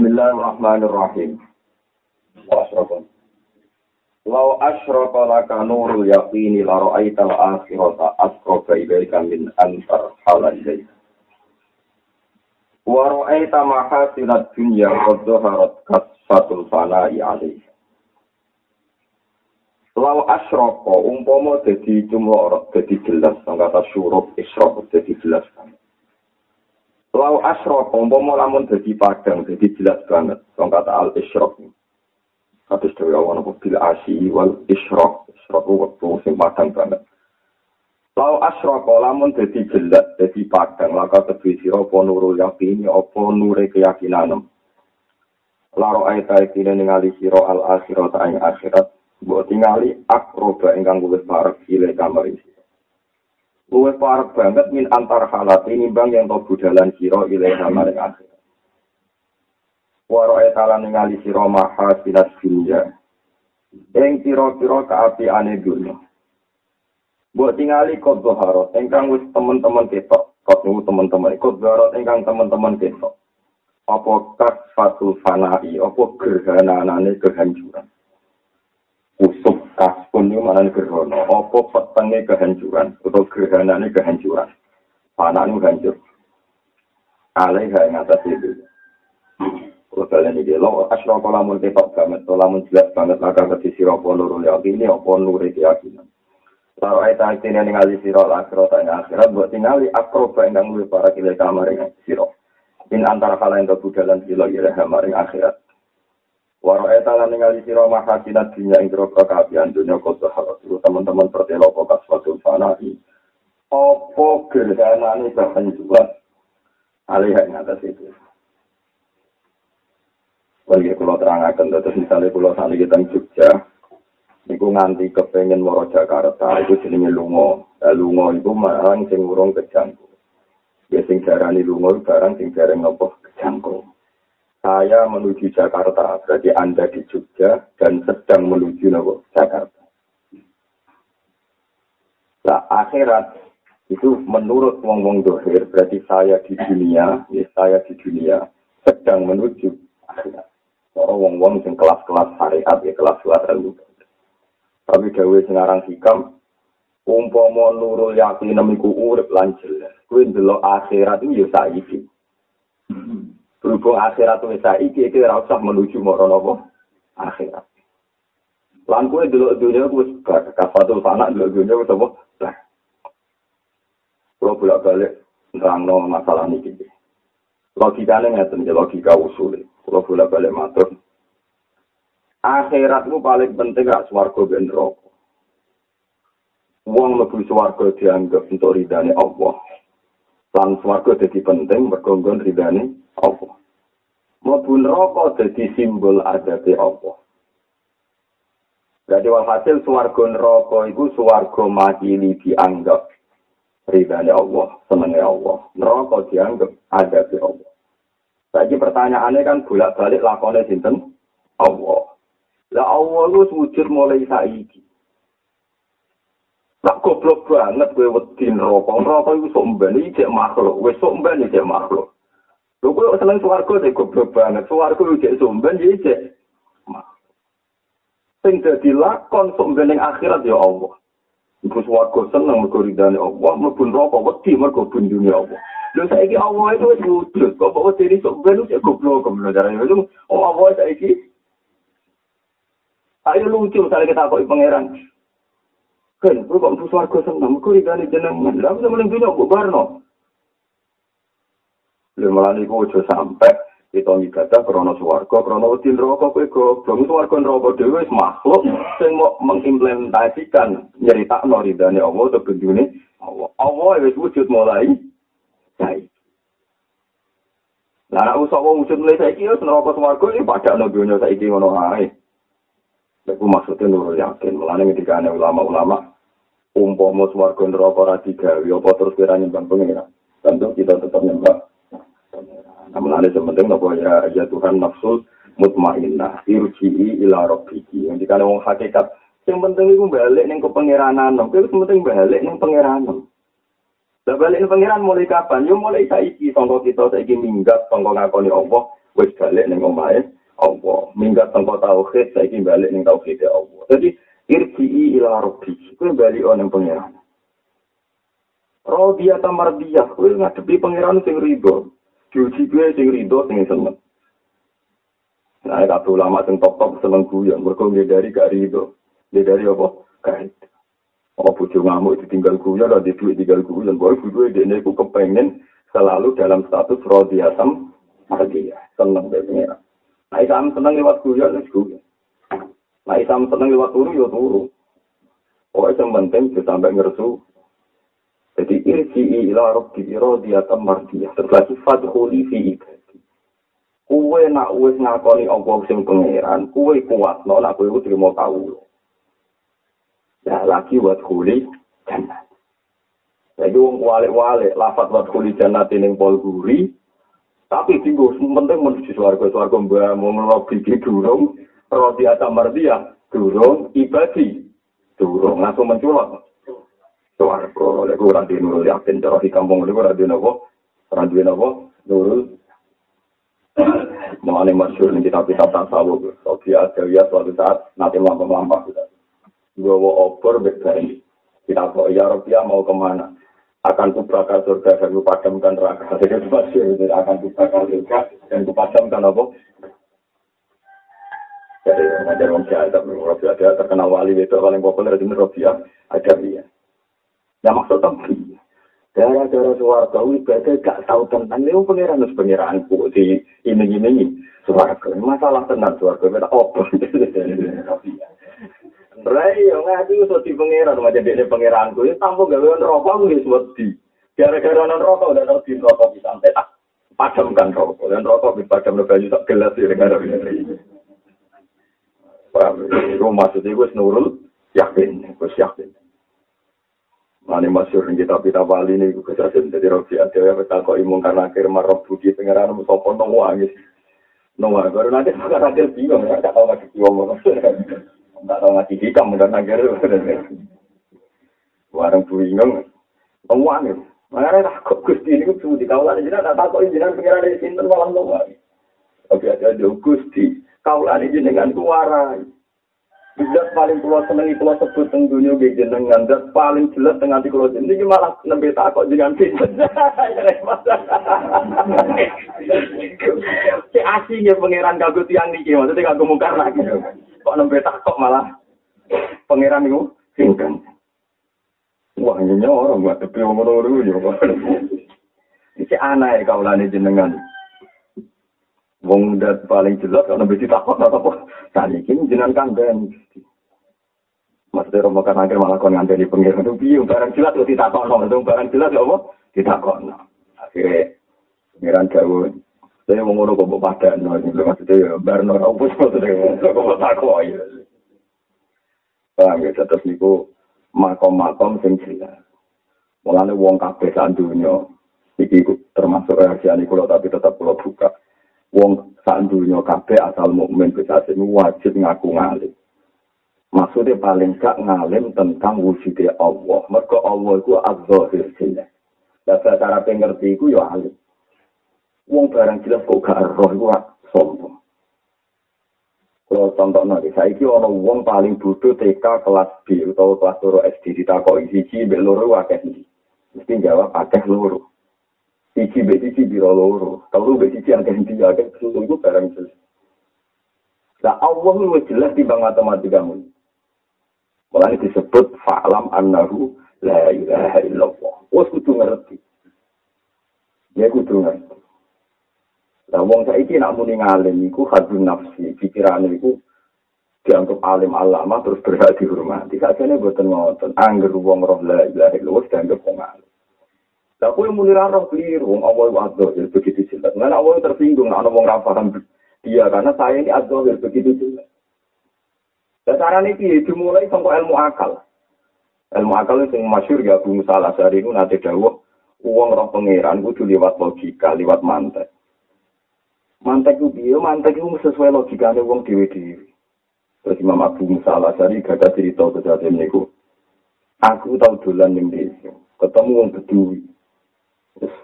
Bismillahirrahmanirrahim. Wasrofon. Lau asyraka laka nurul yaqini la ra'aita al-akhirata asqaba ilaika min antar halal ilaika. Wa ra'aita mahasinat dunya qad dhaharat kasfatul fana'i alaihi. Lau asyraka umpama dadi cumlorot dadi jelas kata syuruk isyrok dadi jelas kan. Lau asrok, umpama lamun dadi padang, dadi jelas banget. Wong kata al isrok. Kados dewe awan apa bil asi wal isrok. Isrok waktu sing padang banget. Lau asrok, lamun dadi jelas, dadi padang, maka tebi sira apa nurul yakin, apa nure keyakinan. Laro ayat ayat ini ningali siro al akhirat ayat akhirat. Buat tingali akroba ingkang luwes parek ile kamar isi. luwih parep banget min antar halat nimbang yang tau budalan sira ilai nama yang ada. Waro etalan ngali sira maha sinas dunia. Eng siro-siro ke api ane dunia. Buat tingali kot goharot, engkang wis teman-teman kita. Kot nunggu teman-teman, kot goharot engkang teman-teman kita. Apa kat fatul fanai, apa gerhananane kehancuran. Usuh kaspun itu mana gerhana. Apa petengnya kehancuran atau gerhana ini kehancuran? Panah ini hancur. Alih yang atas itu. Kalian ini lo asro lamun ketok banget lamun jelas banget maka ke sisi apa nurul yakin apa nuri keyakinan? Lalu ayat ayat ini ningali siro akhirat tanya akhirat buat tinggali akroba yang lebih para kile kamar yang siro. In antara hal yang kebudalan siro ilaha maring akhirat. Waro eta lan ningali sira mahasinat dunya ing groko kabian dunya kota harus teman-teman pertelo kok suatu fanai. Opo gerhanane kehancuran. Alih yang atas itu. Bagi kalau terangkan, terus misalnya kalau saat kita Jogja, Iku nganti kepengen moro Jakarta, itu jenenge lungo. Nah, lungo itu marang sing urung kejangku. Ya sing darani lungo barang sing jarang ngopo kejangku. Saya menuju Jakarta, berarti Anda di Jogja dan sedang menuju Nopo Jakarta. Nah, akhirat itu menurut wong-wong dohir, berarti saya di dunia, ya saya di dunia, sedang menuju akhirat. Kalau wong-wong yang kelas-kelas syariat, ya kelas-kelas ilmu. Tapi gawe sengarang hikam, umpama nurul yakin nemiku urip lan jelas. Kuwi ndelok akhirat itu ya saiki. Berhubung akhirat wis saiki iki ora usah menuju marana apa? Akhirat. Lan kowe delok dunya wis kafatul fana delok dunya wis apa? Lah. Kalau bolak-balik nerangno masalah niki. Logikane ngeten ya logika usul. Kalau bolak-balik matur. Akhiratmu paling penting gak swarga ben neraka. Wong mlebu swarga dianggap untuk ridane Allah. Lan swarga dadi penting mergo ridane Allah. Mlebu neraka dadi simbol adabe Allah. Jadi walhasil swarga neraka iku swarga makili dianggap ridane Allah, senenge Allah. Neraka dianggap adabe Allah. Saiki pertanyaannya kan bolak-balik lakone sinten? Allah. Lah Allah lu wujud mulai saiki. Tak goblok banget gue wedi neraka. Neraka iku sok mbene iki makhluk. Sok mbene iki makhluk. Lho kok seneng swarga dek goblok banget. Swarga yo cek somben yo cek. Sing dadi lakon somben ning akhirat ya Allah. Iku swarga seneng mergo ridane Allah, mlebu neraka wedi mergo bundune Allah. Lho saiki Allah itu wis wujud. Kok kok diri somben cek goblok kemen jarane itu. Oh Allah saiki Ayo lucu misalnya kita kok pangeran. Kan, kok kok swarga seneng mergo ridane jenengan. Aku meneng dunya kok barno. Lembalan iku aja sampai kita ibadah krono swarga, krono wedi neraka kowe goblok swarga neraka dhewe wis makhluk sing mau mengimplementasikan nyeritakno ridane Allah to gendune Allah. Allah wis wujud mulai saiki. Lah nek usah wong wujud mulai saiki wis neraka swarga iki padakno dunya saiki ngono ae. Iku maksudnya nurul yakin, melane ketika ulama-ulama umpama swarga neraka ora digawe apa terus kira nyembah pengira. Tentu kita tetap nyembah namun sementing nopo ya ya Tuhan nafsul mutmainnah irji'i ila rabbiki. Yang dikane wong hakikat yang penting iku balik ning kepangeranan. Kuwi wis penting balik ning pangeranan. Lah balik ning pangeran mulai kapan? Yo mulai saiki sangka kita saiki minggat sangka ngakoni Allah wis balik ning omahe Allah. Minggat teng kota tauhid saiki balik ning tauhid Allah. Jadi irji'i ila rabbi. Kuwi bali ana pangeran. Rodiyah ta mardiyah, kuwi ngadepi pangeran sing rido. Diuji kuwi sing rido sing seneng. Nah, kata ulama sing top-top seneng guyon, mergo dari gak rido. dari apa? Gak Oh, bojo ngamuk ditinggal guyon, ada duit tinggal guyon. Boy, bojo ini aku kepengen selalu dalam status rodiyatam mardiyah. Seneng dari pangeran. Nah, isam seneng lewat guyon, wis guyon. Nah, isam seneng lewat turu, ya turu. Oh, yang penting bisa sampai ngersu. Irji'i ila rabbi rodiyatam mardiyah. Setelah sifat huli fi ibadi. Kue nak wis ngakoni Allah sing pangeran, kue kuat, no, nak kue terima tahu. Ya lagi buat kuli jannah. Jadi wong wale-wale lafat buat kuli jannah ini pol guri. Tapi tinggal penting menuju suarga suarga mbak mau ngelobi di durung roti atau mardia durung ibadi durung langsung menculok. Suarga oleh gue radi nurul yakin cara di kampung gue radi nopo radi nopo nurul. Mengenai masyur ini kita bisa tasawuf. Sobi ada ya suatu saat nanti lampak-lampak kita. Gowo obor berbari. Kita kok ya Rabia mau ke mana? Akan kubakar surga dan kupadamkan neraka. Jadi masih akan kubakar surga dan kupadamkan apa? Jadi ngajar orang jahat, tapi ada terkenal wali itu paling populer di Rabia ada dia. Ya maksudnya Gara-gara suarga ibadah gak tahu tentang ini pengiran terus pengiranku di ini ini suarga masalah tenang suarga kita obor Rai yo ngaji iso di pangeran macam dene pangeranku ya tampo gawe rokok wis wedi. Gara-gara non rokok udah tau di rokok bisa sampai tak padamkan rokok dan rokok di padam baju tak gelas ya gara ini. Paham? Itu maksudnya gue nurul yakin, gue yakin. Mane masyur kita kita bali ini gue kesasin jadi rofi ya betul kok imun karena akhir marok budi pangeran musopon nong wangis. Nong wangis baru nanti sekarang akhir bingung gak tahu lagi bingung. Tidak tahu ngaji hikam, mudah nangger. Warung bingung. Temuan itu. Makanya tak Gusti ini cuma di kaulan ini tak jenengan pengiran dari sini malam temuan. Tapi ada Gusti. Kaulan ini dengan suara. Bisa paling pulau seneng pulau sebut teng dunia gede dengan dan paling jelas tengah di pulau ini cuma lah nembe takut dengan si si asing ya pangeran kagut yang niki. Maksudnya tidak kemukar lagi kok nembe takut malah pangeran niku singkat. Wah nyonya orang buat tapi orang orang itu juga si anak jenengan. Wong dat paling jelas kalau nabi ditakut atau apa? Tadi kini jenengan kandang. Maksudnya romo kan akhir malah kon ngandani pengiran itu biu barang jelas itu ditakut no, itu barang jelas apa? Ditakut no. Akhirnya pengiran jauh. Saya mau ngono kok pada no, maksudnya ya barno apa maksudnya kok takut ya. Paham ya tetap niku makom-makom sing jelas. Mulane wong kabeh sak dunya iki termasuk rahasia niku tapi tetap kula buka. Wong sak dunya kabeh asal mukmin bisa wajib ngaku ngalim. Maksudnya paling gak ngalim tentang wujudnya Allah. Mereka Allah itu az-zahir. Dan cara pengerti itu ya alim. Wong barang jelas kok gak roh itu sombong. Kalau contoh nanti, saya ini orang wong paling butuh TK kelas B atau kelas loro SD ditakoi siji mbek loro akeh Mesti jawab akeh loro. Siji be siji biro loro. Kalau be siji kan itu barang jelas. Nah Allah itu jelas di bang matematika mu. Malah disebut fa'lam annahu la ilaha illallah. Wes kudu ngerti. Ya kudu ngerti. Nah wong saiki nak muni ngalim iku hadun nafsi, pikirane iku dianggap alim alama terus berhak dihormati. Sakjane boten ngoten. Angger wong roh la ilaha illallah dianggap wong alim. Lah kowe muni ra roh keliru wong azza ya begitu jelas. Mana Allah tersinggung ana wong ra paham dia karena saya ini ya begitu jelas. Dan cara ini dimulai sampai ilmu akal. Ilmu akal itu yang masyur ya Abu Musa al-Asari itu nanti dawuh uang roh pangeran kudu lewat logika, lewat mantek. Mantek itu biyo, mantek itu sesuai logikanya uang dewi-dewi. Terus Imam Abu Musa al-Asari gak ada cerita kejadian itu. Aku tahu dolan yang desa, ketemu wong bedui.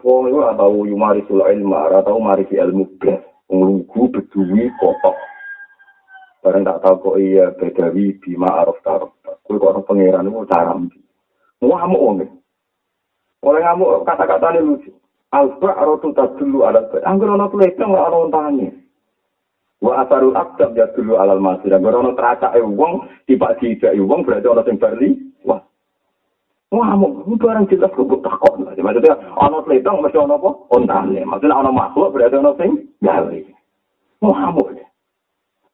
wong iku ora tau yumari sul ilma, ora tau mari ki ilmu blas, wong lugu beduwi kotok. Bareng tak tau kok iya bedawi bima arof tarof. Kuwi kok ana pangeran iku cara mbi. Ngamuk wong iki. Ora ngamuk kata-katane lucu. Alba arotu tadulu ala bed. Angger ana pleteng ora ana tangi. Wa asarul aqdam yadullu alal masir. Angger ana tracake wong dipak dijaki wong berarti ana sing berli. Wah, Ngamuk. Ini barang jelas kok takon. Maksudnya orang tuleteng mesti orang apa? Ontane. Maksudnya orang makhluk berarti orang yang gali. Ngamuk.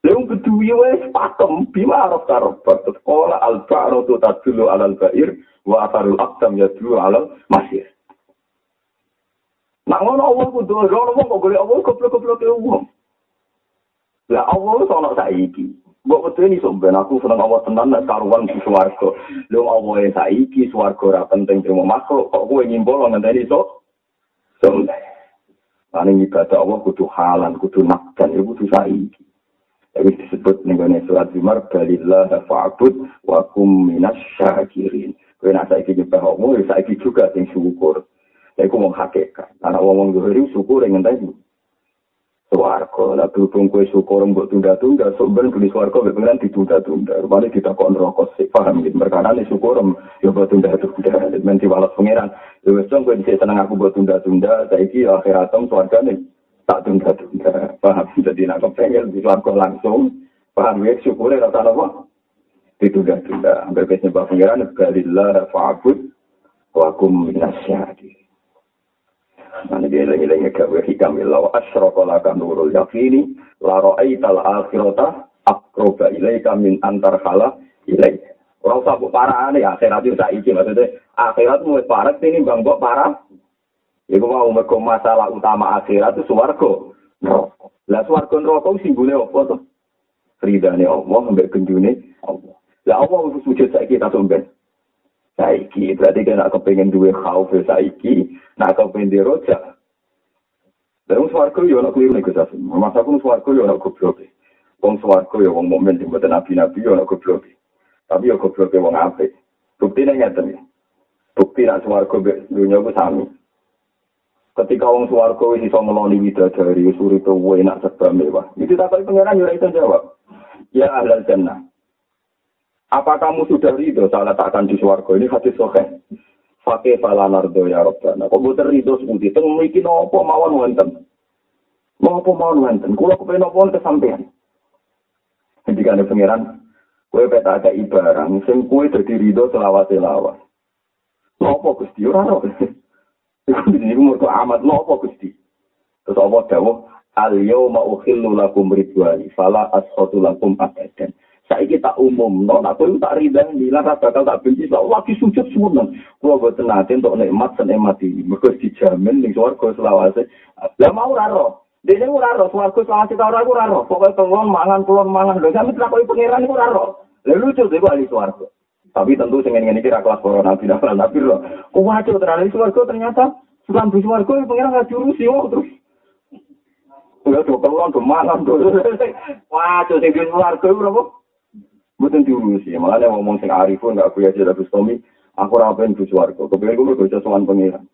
Leung kedua wes pakem bima araf taraf sekolah al ba'ru tu tadulu alal ba'ir wa akdam ya dulu alal masir. Nah ngono Allah kudu ora wong kok golek Allah goblok-goblok e wong. Lah Allah wis saiki. Mbok betul ini sampean aku seneng Allah tenan nek karuan di swarga. Lho Allah e saiki swarga ora penting terima makhluk kok kowe nyimpul ngenteni iso. Sampe. Ane ibadah Allah kudu halan, kudu nakdan, itu kudu saiki. Tapi disebut nih surat Zumar balillah fa'bud wa kum minas syakirin. Kowe nak saiki nyembah Allah, ya saiki juga sing syukur. Saya ku mau hakikat. Karena ngomong zuhri syukur yang tadi. Suwargo, lah berhubung kue syukur mbok tunda-tunda, sebenarnya beli suwargo beneran ditunda-tunda. Rupanya kita kok nerokok sih, paham gitu. Mereka nanti syukur, ya buat tunda-tunda. Menti walas pengiran. Ya wes dong, kue bisa seneng aku buat tunda-tunda, saya ki akhiratem suwarga nih. Tak tunda-tunda, paham. Jadi nak kepengen di suwargo langsung, paham ya, syukurnya rata apa? Ditunda-tunda. Hampir biasanya nyembah pengiran, balillah fa'abud, wakum minasyadi. Nah, ini eling-eling gawe hikam ilau asyraka laka nurul yakini la ra'aital akhirata akroba ilaika min antar khala ilaika. Ora usah mbok parane akhirat yo saiki maksudnya akhirat mu parah ini bang mbok parah. Iku mau mergo masalah utama akhirat itu. Neraka. Lah swarga neraka simbole apa to? Ridane Allah mbek gendune Allah. Lah Allah wis sujud saiki ta somben. Saiki. Berarti kan aku pengen duwe khauf saiki. Nak aku pengen diroja dan swarga yo nak kliru nek sasa masa aku swarga yo nak goblok. Wong swarga yo wong mukmin sing boten nabi-nabi yo nak goblok. Tapi yo goblok wong apik. Bukti nek ngaten ya. Bukti nak swarga dunya ku sami. Ketika wong swarga wis iso ngeloni widadari wis urip enak serba mewah. Itu tak pengen yo ora iso jawab. Ya ahlal jannah Apa kamu sudah ridho saat akan di suarga ini hadis sohe? Fakih pala nardo ya Rabbana. Kok bukan ridho seperti itu? Memiliki nopo mawon wenten. Nopo mawon wenten. Kulo kepengen nopo wenten sampean. Ketika ada pengiran, kue peta ada ibarang, sing kue jadi ridho selawat selawat. Nopo gusti ora Ini umur amat nopo gusti. Terus apa dawuh? Al yawma ukhillu lakum ridwani, fala ashotu lakum abadan. Saiki tak umum no nak kowe tak ridah nila bakal tak benci. Lho lagi sujud sunan kula boten nate untuk nikmat senikmat iki. Mergo dijamin ning swarga selawase. Lah mau ora ro? Dene ora ro? Swarga selawase ta ora ora ro? Pokoke tenggon mangan kulon mangan. Lho sampe tak kowe pangeran iku ora ro? Lha lucu dhewe ahli swarga. Tapi tentu sing ngene iki ra kelas corona tidak pernah tapi kok wae terane swarga ternyata sulam di swarga pangeran gak diurusi oh terus. Ya, tuh, kalau nonton mangan tuh. Wah, tuh, sing di berapa? Mboten diurusi, malah nek ngomong sing arifun gak kuya jadi Tomi, aku ora pengen Gus Warga. Kepengen kulo kerja sowan pengiran.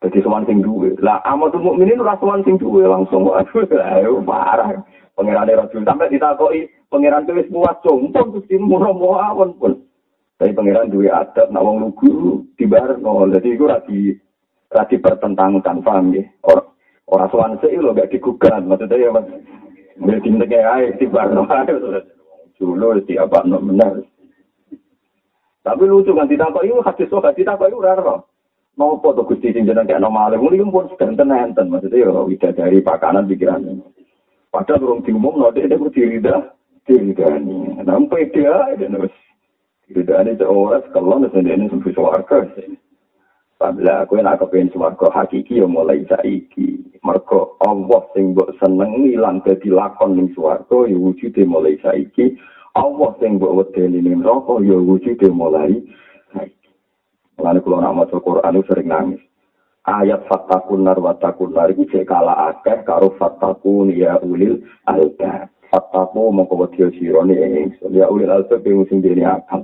Jadi sowan sing duwe. Lah amal tuh mukminin ora sowan sing duwe langsung aduh ayo parah. Pangeran Rasul sampai ditakoki pangeran wis puas jompong terus dimuro awon pun. Tapi pangeran duwe adab nak wong lugu dibarno. Dadi iku ora di ora dipertentangkan paham ya. Ora ora sowan sik lho gak digugat maksudnya ya Mas. Jadi nek ae dibarno ae. dulu di apa benar. Tapi lucu kan tidak kok itu hadis kok tidak kok itu raro. Mau foto gusti jenengan kayak normal, mulai pun sedang tenan maksudnya ya tidak dari pakanan pikirannya. Padahal belum diumum, nanti ada pun diri dah, diri dah ini. Nampai dia, dan terus diri dah ini seorang sekolah, dan ini sembuh suarke. Ini. Pabila aku nak kepengen suarga hakiki yang mulai saiki. Mergo Allah sing mbok seneng ilang dadi lakon ning suarga ya wujude mulai saiki. Allah sing mbok wedeni ning neraka ya wujude mulai saiki. Lan kula nak maca Quran sering nangis. Ayat fatakun nar wa takun nar iki cek kala akeh karo fatakun ya ulil albab. Fataku mongko wedi sirone ingsun ya ulil albab sing sing dene akal.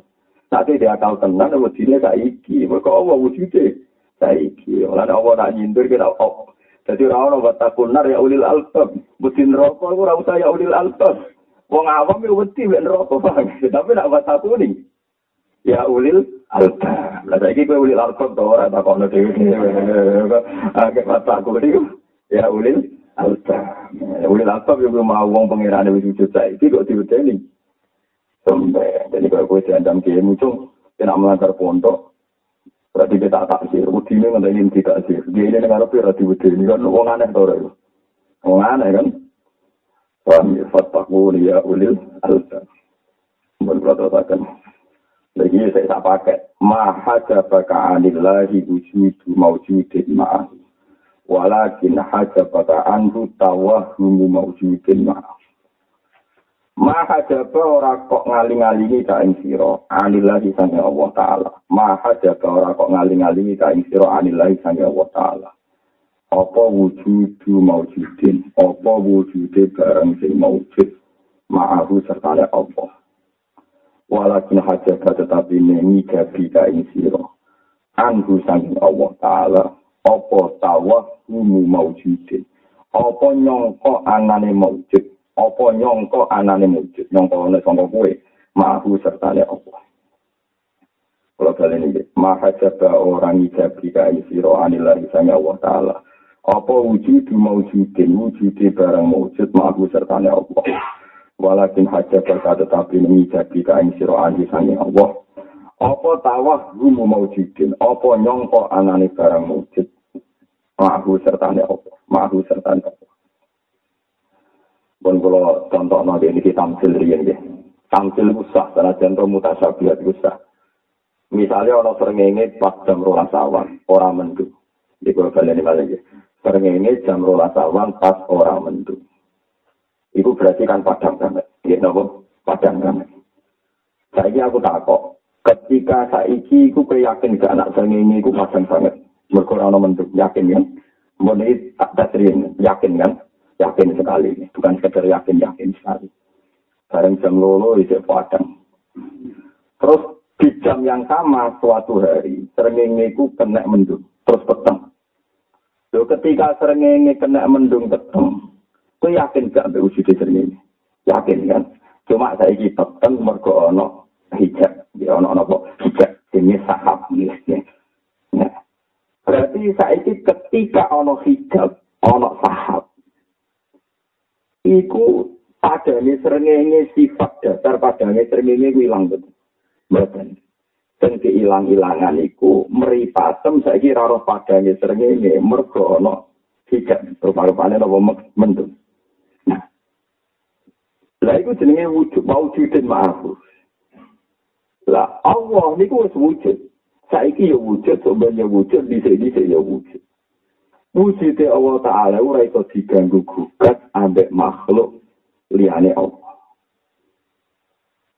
Nek dia akal tenan wedine saiki, mergo Allah wujude saiki. Lan Allah nak nyindir kira Jadi orang orang takunar ya ulil albab. Butin rokok itu rasa ya ulil albab. Wong awam ya wedi rokok paham. Tapi nak buat takuni. Ya ulil albab. Lah saiki kowe ulil albab to ora takokno dhewe. Agak mata aku iki. Ya ulil albab. Ulil albab yo mau wong pangerane wis wujud saiki kok diwedeni. Sampai jadi kalau kowe diandam kiai muncung, kena melanggar pondok, Berarti kita tak sih, udine ingin tidak sih. Dia ini dengan lebih rati ini kan, wong aneh tau itu. Wong aneh kan. Paham ya, fataku ya ulil alta. Mohon teratakan. Lagi saya tak pakai. Maha jabaka anillahi wujudu mawjudin ma'ah. Walakin hajabaka anhu tawahumu mawjudin ma'ah. Maha jaba ora kok ngaling-alingi ka ing sira anillahi sange Allah taala. Maha jaba ora kok ngaling-alingi ka ing sira anillahi sange Allah taala. Apa wujudu maujudin, apa wujude barang sing maujud ma'ahu serta Allah. Walakin hajaba tetapi nengi gabi ka ing sira. Anhu sange Allah taala. Apa tawah umu maujudin. Apa nyongko anane maujud. Apa nyongko anane mujud nyongko ana sangka kowe mahu sertane Allah. Kalau kalian ini maha jaba orang ijabi kai siro anilari sanya Allah Ta'ala. Apa wujud mawujudin wujudi barang mawujud mahu sertane Allah. Walakin hajab berkata tetapi mengijabi kai siro anilari sanya Allah. Apa tawah gumu mawujudin apa nyongko anane barang mawujud mahu sertane Allah. Mahu sertane Allah pun kalau contoh nanti ini kita tamsil rian ya. Tamsil usah, karena contoh mutasabihat usah. Misalnya orang serengenge pas jam rolas awan, orang mendu. Di kalau kalian ini lagi. Serengenge jam rolas awan pas orang mendu. Itu berarti kan padang banget. Ya, nopo? Padang banget. Saya aku takut. Ketika saiki aku yakin ke anak serengenge aku padang banget. Mereka orang mendu. Yakin kan? Mungkin tak dasrin. Yakin kan? Yakin sekali, bukan sekedar yakin-yakin sekali. Bareng jam lolo itu padang. Terus di jam yang sama suatu hari, serengenge ku kena mendung, terus peteng. Loh, ketika serengenge kena mendung peteng, ku yakin gak ambil wujud serengenge? Yakin kan? Cuma saya ini peteng mergo ono hijab, ya ono ono hijab, ini sahab ya. Berarti saya ini ketika ono hijab, ono sahab, iku padane srengenge sifat dasar padane srengenge ilang betul. Mboten. Dan keilang-ilangan iku meripatem saiki ora roh padane srengenge mergo ana hijab rupa-rupane apa mendung. Nah. Lah iku jenenge wujud maujudin ma'ruf. Lah Allah niku wis wujud. Saiki ya wujud, sebenarnya wujud, bisa-bisa ya wujud. Wujude Allah Ta'ala ora iso diganggu gugat ambek makhluk liyane Allah.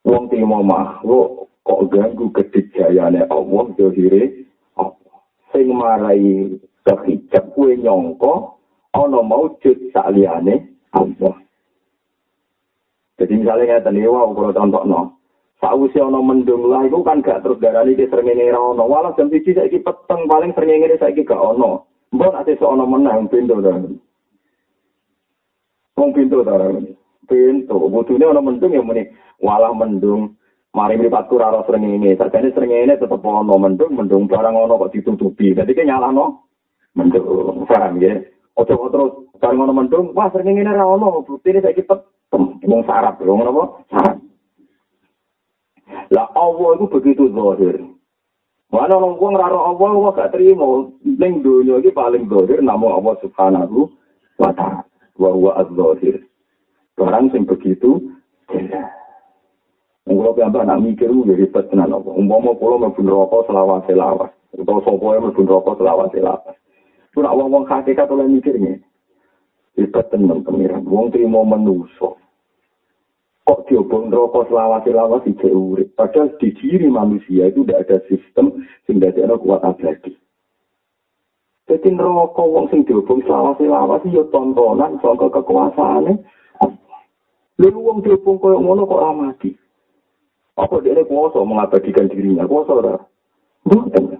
Wong timo makhluk kok ganggu kedijayane Allah dohire Allah. Sing marai kehijab kue nyongko ana maujud sak liyane Allah. Jadi misalnya ngeten iki wae kula contohno. Sausi ana mendung lah iku kan gak terus darani ki srengenge ra ono. Walau jam 1 saiki peteng paling srengenge saiki gak ono. Mbok nek iso ana wong pintu ta. Wong pintu ta. Pintu, butune ana mendung ya muni walah mendung. Mari mripatku ora ora srengenge. Sakjane srengenge tetep ana mendung, mendung barang ana kok ditutupi. Dadi ki nyalano mendung. Paham ya? Ojo terus barang ana mendung, wah srengenge ora ana, butine saiki tetep wong sarap, wong apa? Sarap. Lah Allah itu begitu zahir. Mana orang wong raro Allah wong gak terima. Ning dunia ini paling dohir namun Allah subhanahu wa ta'ala. Wa huwa az-zahir. Barang sing begitu jelas. Kalau piyambak nak mikir ya ribet tenan apa. Umpama kula mlebu neraka selawat selawat. Utawa sapa yang mlebu neraka selawat selawat. Ku nak wong-wong hakikat oleh mikir ngene. Ribet tenan pemiran. Wong trimo menuso. Kok diobong rokok selawat-selawat di urip. Padahal di diri manusia itu tidak ada sistem sing dadi ana kuat abadi. Jadi rokok wong sing diobong selawat-selawat ya tontonan saka kekuasaane. Lalu wong diobong koyo ngono kok amati. Apa dia kuasa mengabadikan dirinya? Kuasa ora? Bukan.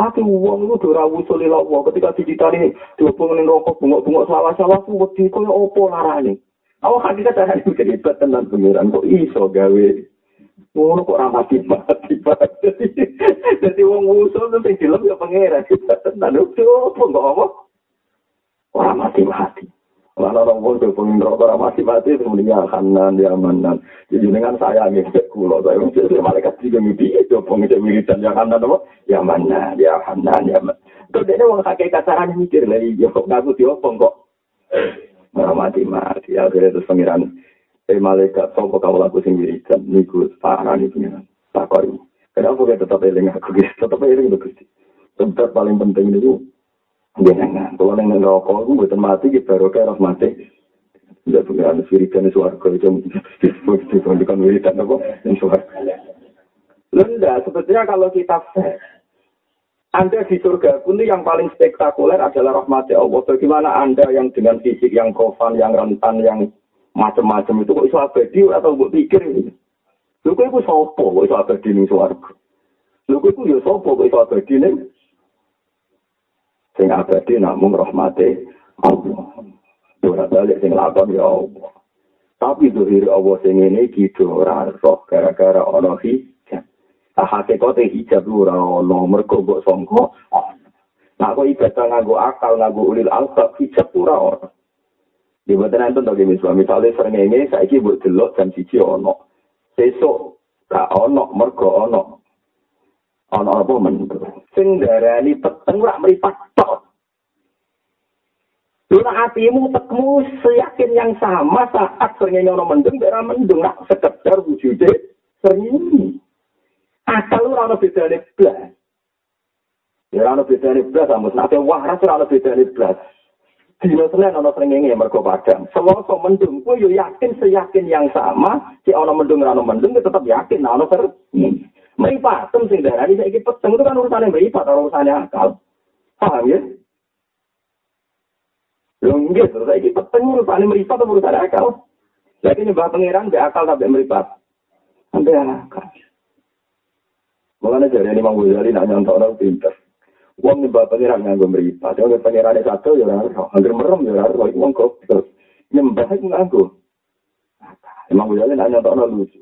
Tapi uang itu ora wusuli lawa ketika dicitari dihubungin rokok bungok-bungok sawah-sawah ku wedi koyo opo larane. Awak hakikat cara itu jadi tenan pengiran kok iso gawe ngono kok ora mati mati jadi wong usul tuh sing dilem ya pangeran tenan opo kok apa ora mati mati Mana orang pun tuh pengen rokok orang masih mati semuanya kanan dia manan. Jadi dengan saya nih kulo saya mesti malaikat juga mimpi itu pengen wiridan yang kanan apa? Ya mana dia kanan ya mana. Terus dia orang kakek kasaran mikir lagi yo ngaku diopong kok. Orang mati mati akhirnya terus pengiran. Eh malaikat sopo kamu laku sing wiridan niku parah nih pengiran. Takoi. Kenapa kita tetap eling aku gitu? Tetap eling gusti. Tetap paling penting itu jenengan. Kalau neng rokok, aku buat mati gitu baru kayak mati. Tidak anu sirikan di suarga itu disebutkan wiridan apa di suarga. Lenda, sebetulnya kalau kita anda di surga pun yang paling spektakuler adalah rahmat Allah. Bagaimana Anda yang dengan fisik yang kofan, yang rentan, yang macam-macam itu kok iso abadi atau buat pikir ini? Lu kok itu sopo kok iso abadi ning swarga? Lu kok itu ya sopo kok iso abadi ning sing abadi namung rahmate Allah. Ora balik sing lakon ya Allah. Tapi dohir Allah sing ini gitu ora roh gara-gara ana hijab. Hakikate hijab ora ana mergo mbok sangka. Nah, kok ibadah nganggo akal, nganggo ulil albab, hijab ora ana. Di boten enten to misalnya, misalnya sering ini saya buat delok jam siji ono. Sesuk gak ono mergo ono. Ono apa men? Sing darani peteng ora mripat Luna hatimu tekmu seyakin yang sama saat seringnya nyono mendung, biar mendung, nak sekedar wujudnya sering. Asal lu rana beda nih belas. Ya rana beda nih belas, amus nanti waras rana beda nih belas. Dino senen ono srengenge mergo padang. Selasa mendung, kowe yo yakin seyakin yang sama, si ono mendung rano mendung tetap yakin ono ter meripatem sing darani saiki peteng itu kan urusane meripat urusane akal. Paham ya? Lho nggih, terus saiki peteng urusane mripat apa urusane akal? Lagi nyembah pangeran mbek akal sampai mripat. Sampai akal. Mulane jare ini Imam Ghazali nak nyontokno pinter. Wong nyembah pangeran nganggo mripat. Yo pangerane satu ya ora ono. Angger merem ya ora ono wong kok. Nyembah iku nganggo. Imam Ghazali nak nyontokno lucu.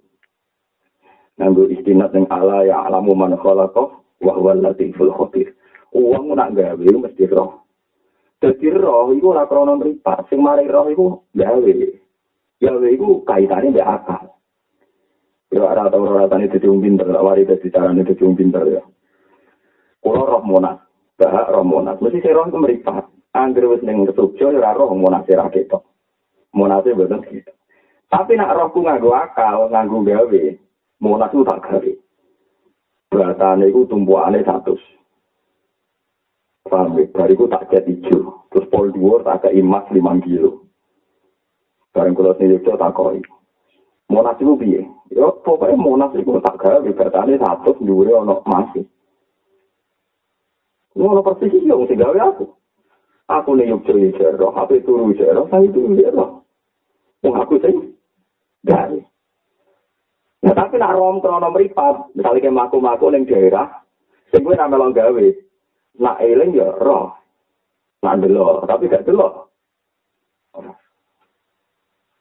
Nganggo istinat yang ala ya alamu man khalaqa wa huwa latiful khabir. Wong nak gawe mesti roh. Jadi roh itu ora krono mripat, sing mari roh itu gawe. Gawe itu kaitane mbek akal. Ora tau ora tani dadi wong pinter, wari dadi carane dadi wong pinter ya. Kulo roh monas, bahak roh monas. Mesti sing roh itu mripat. Angger Jogja ya ora roh monas ora ketok. Monase boten gitu. Tapi nak rohku nganggo akal, nganggo gawe, monas itu tak gawe. Beratane iku tumpukane 100. Paham ya? Bariku tak cat hijau. Terus pol dua tak ke emas lima kilo. Barang sini itu tak koi. Monas itu biye. Ya pokoknya monas itu tak gawe. Bertanya satu dua ono masih. Ngono persis iya mesti gawe aku. Aku nih yuk ceri jero, HP turu jero, saya itu jero. Wong aku sih gawe. Nah, tapi nak rom krono meripat, misalnya kayak maku-maku ning daerah, sing gue nama gawe, nak eling ya roh. Nak delok, tapi gak delok.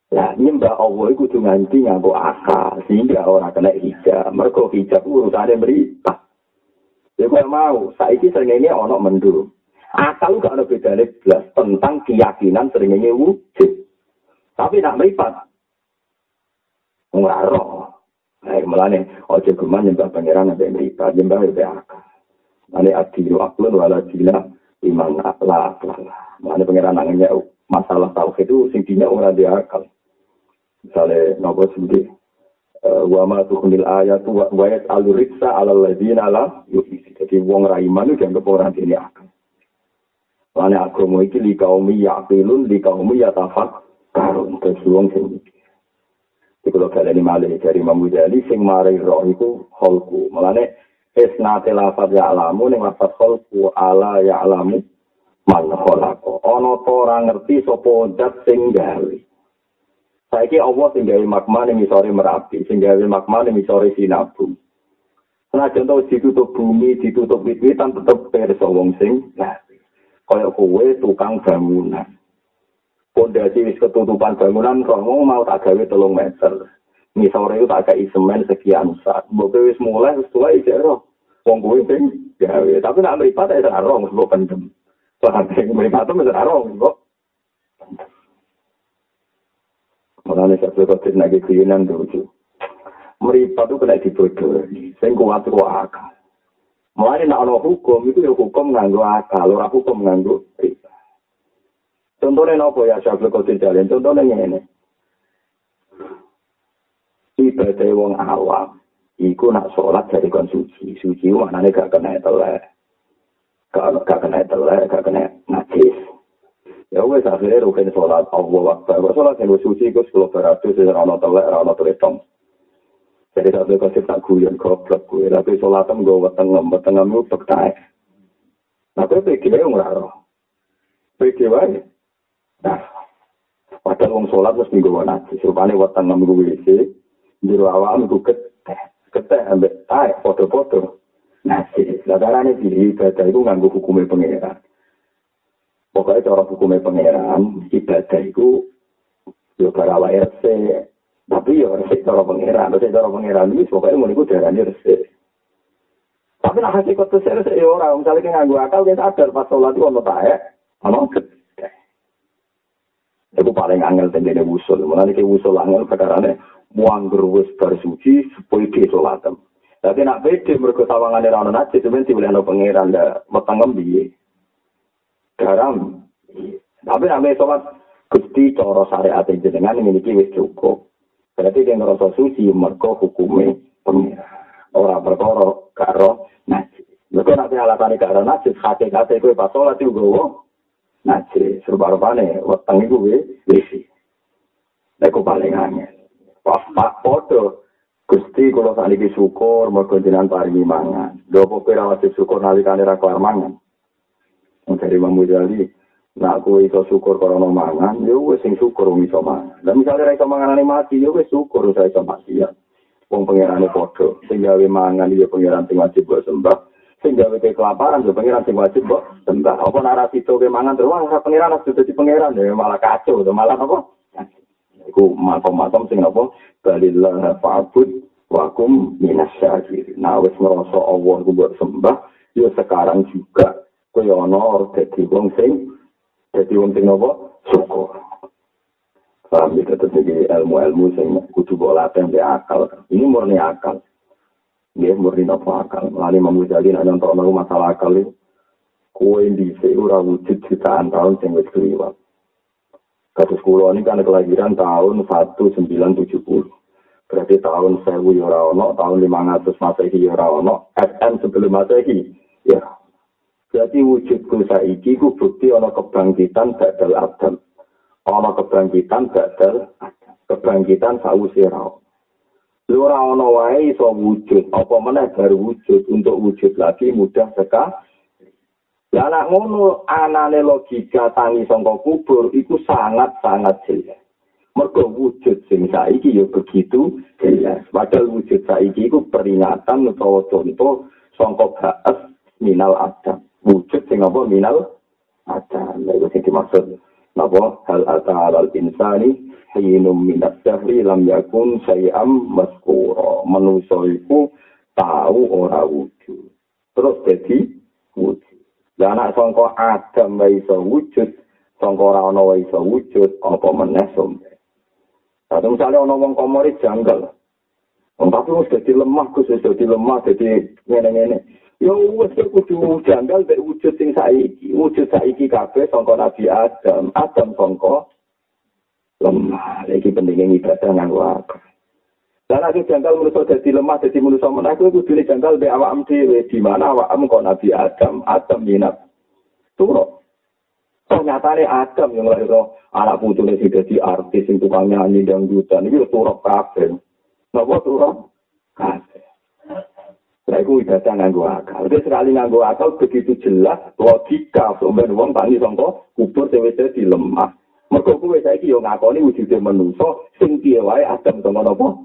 Lah nyembah Allah iku kudu nganti nganggo akal sehingga orang kena hijab. Mergo hijab urusane berita. Ya kok mau, saiki srengenge ana mendung. Akal gak ada bedane blas tentang keyakinan srengenge wujud. Tapi nak meripat. Ora. Nah, melane ojo nyembah pangeran ambek meripat, nyembah ambek akal. Mane adilu aklun wala dina iman la aklan. Mane pengiran nangnya masalah tauhid itu sing dina ora dia akal. Misale nopo sebuti eh, wa ma tukunil ayat wa ayat aluriksa ala ladina la yufisi. Jadi wong ra iman itu dianggap orang ini akal. Mane agama iki li kaumi yaqilun li kaumi yatafak karun terus wong sing Jadi kalau kalian ini dari Imam Ghazali, sing mari roh itu holku. Malahnya Isnate lafad ya alamu ning lafad khalqu ala ya alamu man khalaqo. Ana ta ora ngerti sapa zat sing gawe. Saiki Allah sing gawe magma ning isore Merapi, sing gawe magma ning isore Sinabung. Senajan tau ditutup bumi, ditutup wit-witan tetep perso wong sing ngapi. Kaya kowe tukang bangunan. Pondasi wis ketutupan bangunan, romo mau tak gawe telung meter. Misore itu tak kayak semen sekian saat. Mbok wis mulai wis tua iki ero. Wong kowe sing gawe, tapi nak mripat ya ora rong mbok pendem. Soale sing mripat itu ora rong mbok. Mulane sak kok nagi kuyunan dulu. meripat itu kena dibodohi. Sing kuat itu akal. Mulai nak ada hukum, itu ya hukum nganggo akal. Orang hukum nganggo riba. Contohnya apa ya, Syafil Qadir Jalin? Contohnya ini. Ibadah wong awam. Iku nak sholat dari kon suci. Suci maknanya gak kena telek. Gak, gak kena telek, gak kena najis. Ya wes akhirnya rukin sholat. Allah wakbar. Sholat yang suci itu 10 beratus. Rana telek, rana teletong. Jadi satu kasih tak guyon goblok gue, tapi sholatem gue wetengem, wetengem itu tektai. Tapi pergi wae nggak Pergi wae. Nah, padahal wong sholat mesti gue nanti. Rupanya wetengem gue sih, di awam gue keteh, keteh ambek tai, foto-foto. Nasi, ini di ibadah itu nganggu hukumnya pengeran. Pokoknya cara hukumnya pengeran, ibadah itu, yo karawa RC, Tapi ya resik cara pengiran, resik cara pengiran ini pokoknya mau ikut darahnya resik. Tapi nah hasil kotor saya ya orang, misalnya kita nganggu akal, kita sadar pas sholat itu ono taek, ono gede. Itu paling angel tendene wusul, mulai ke wusul angel perkarane muang gerwes bersuci supaya dia sholatem. Tapi nak beda mereka tawangan orang najis, sebenarnya boleh ada pengiran, ada metang ngembi. Garam. Tapi nak sholat, Gusti cara syariat jenengan memiliki wis cukup. Berarti dia ngerasa suci, mereka hukumnya pengira. Orang berkoro, karo, najis. Mereka nanti alasan karo najis, hati-hati gue pas sholat juga. Najis, serba-rupanya, weteng itu gue, wisi. Mereka paling angin. Wah, pak, foto. Gusti, kalau saat ini syukur, mereka jenang paringi mangan. Dua pokoknya wajib syukur, nalikani rakyat mangan. Dari Imam Mujali, Nah, aku iso syukur no mangan, ya wes sing syukur wong iso mangan. Dan misalnya ra iso mangan mati, ya wes syukur saya iso mati ya. Wong pangerane padha, sing gawe mangan ya pangeran sing wajib mbok sembah. Sing gawe kelaparan ya pangeran sing wajib mbok sembah. Apa narasi to ke mangan terus ora pangeran harus dadi pangeran ya malah kacau, to malah apa? Iku makom-makom sing apa? Balillah fa'bud wa kum minasyakir. Nah, wis ngrasa Allah ku sembah, ya sekarang juga koyo ana dadi wong sing Jadi wong sing nopo syukur. Paham ya tetep iki ilmu-ilmu sing kudu bola tembe akal. Ini murni akal. Dia murni nopo akal. Lali mamu jadi nyontok nopo masalah akal ini. Kue di ora wujud jutaan tahun sing wis kliwat. Kasus kulo ini kan kelahiran tahun 1970. Berarti tahun 1000 ya ora ono, tahun 500 Masehi ya ora ono, SM sebelum Masehi ya Jadi wujudku saiki ku bukti ana kebangkitan badal adam. Ana kebangkitan badal. Kebangkitan sawise ra. Lu ora ana wae iso wujud, apa meneh baru wujud untuk wujud lagi mudah sekali. Ya anak ngono anane logika tangi sangka kubur itu sangat-sangat jelas. Mergo wujud sing saiki ya begitu jelas. Padahal wujud saiki iku peringatan utawa contoh sangka baas minal adam. Wujud sing apa minal ada lha sing dimaksud napa hal ata al insani hinum minas sahri lam yakun sayam maskura manusa iku tahu ora wujud terus jadi wujud dan anak sangka adam wae iso wujud sangka ora ana wae iso wujud apa meneh sombe Atau misalnya orang ngomong komori janggal. Tapi harus jadi lemah, khusus jadi lemah, jadi ngene-ngene. Ya wis kudu janggal mek wujud sing saiki. Wujud saiki kabeh sangka Nabi Adam. Adam sangka lemah. Iki pentingnya ibadah nganggo akal. Dan aku janggal manusia jadi lemah, jadi manusia menang, aku kudu janggal be awak dhewe di mana awak kok Nabi Adam, Adam minat. Turo. Ternyata Adam yang lahir anak putune sing dadi artis sing tukang nyanyi dangdutan iki turok kabeh. Napa turok? Kabeh. Nah, itu ibadah nganggo akal. Jadi sekali nganggo akal begitu jelas logika sampeyan wong tani sangka kubur dhewe di lemah. Mergo kuwe saiki yo ngakoni wujude manungsa sing piye wae adem sama napa?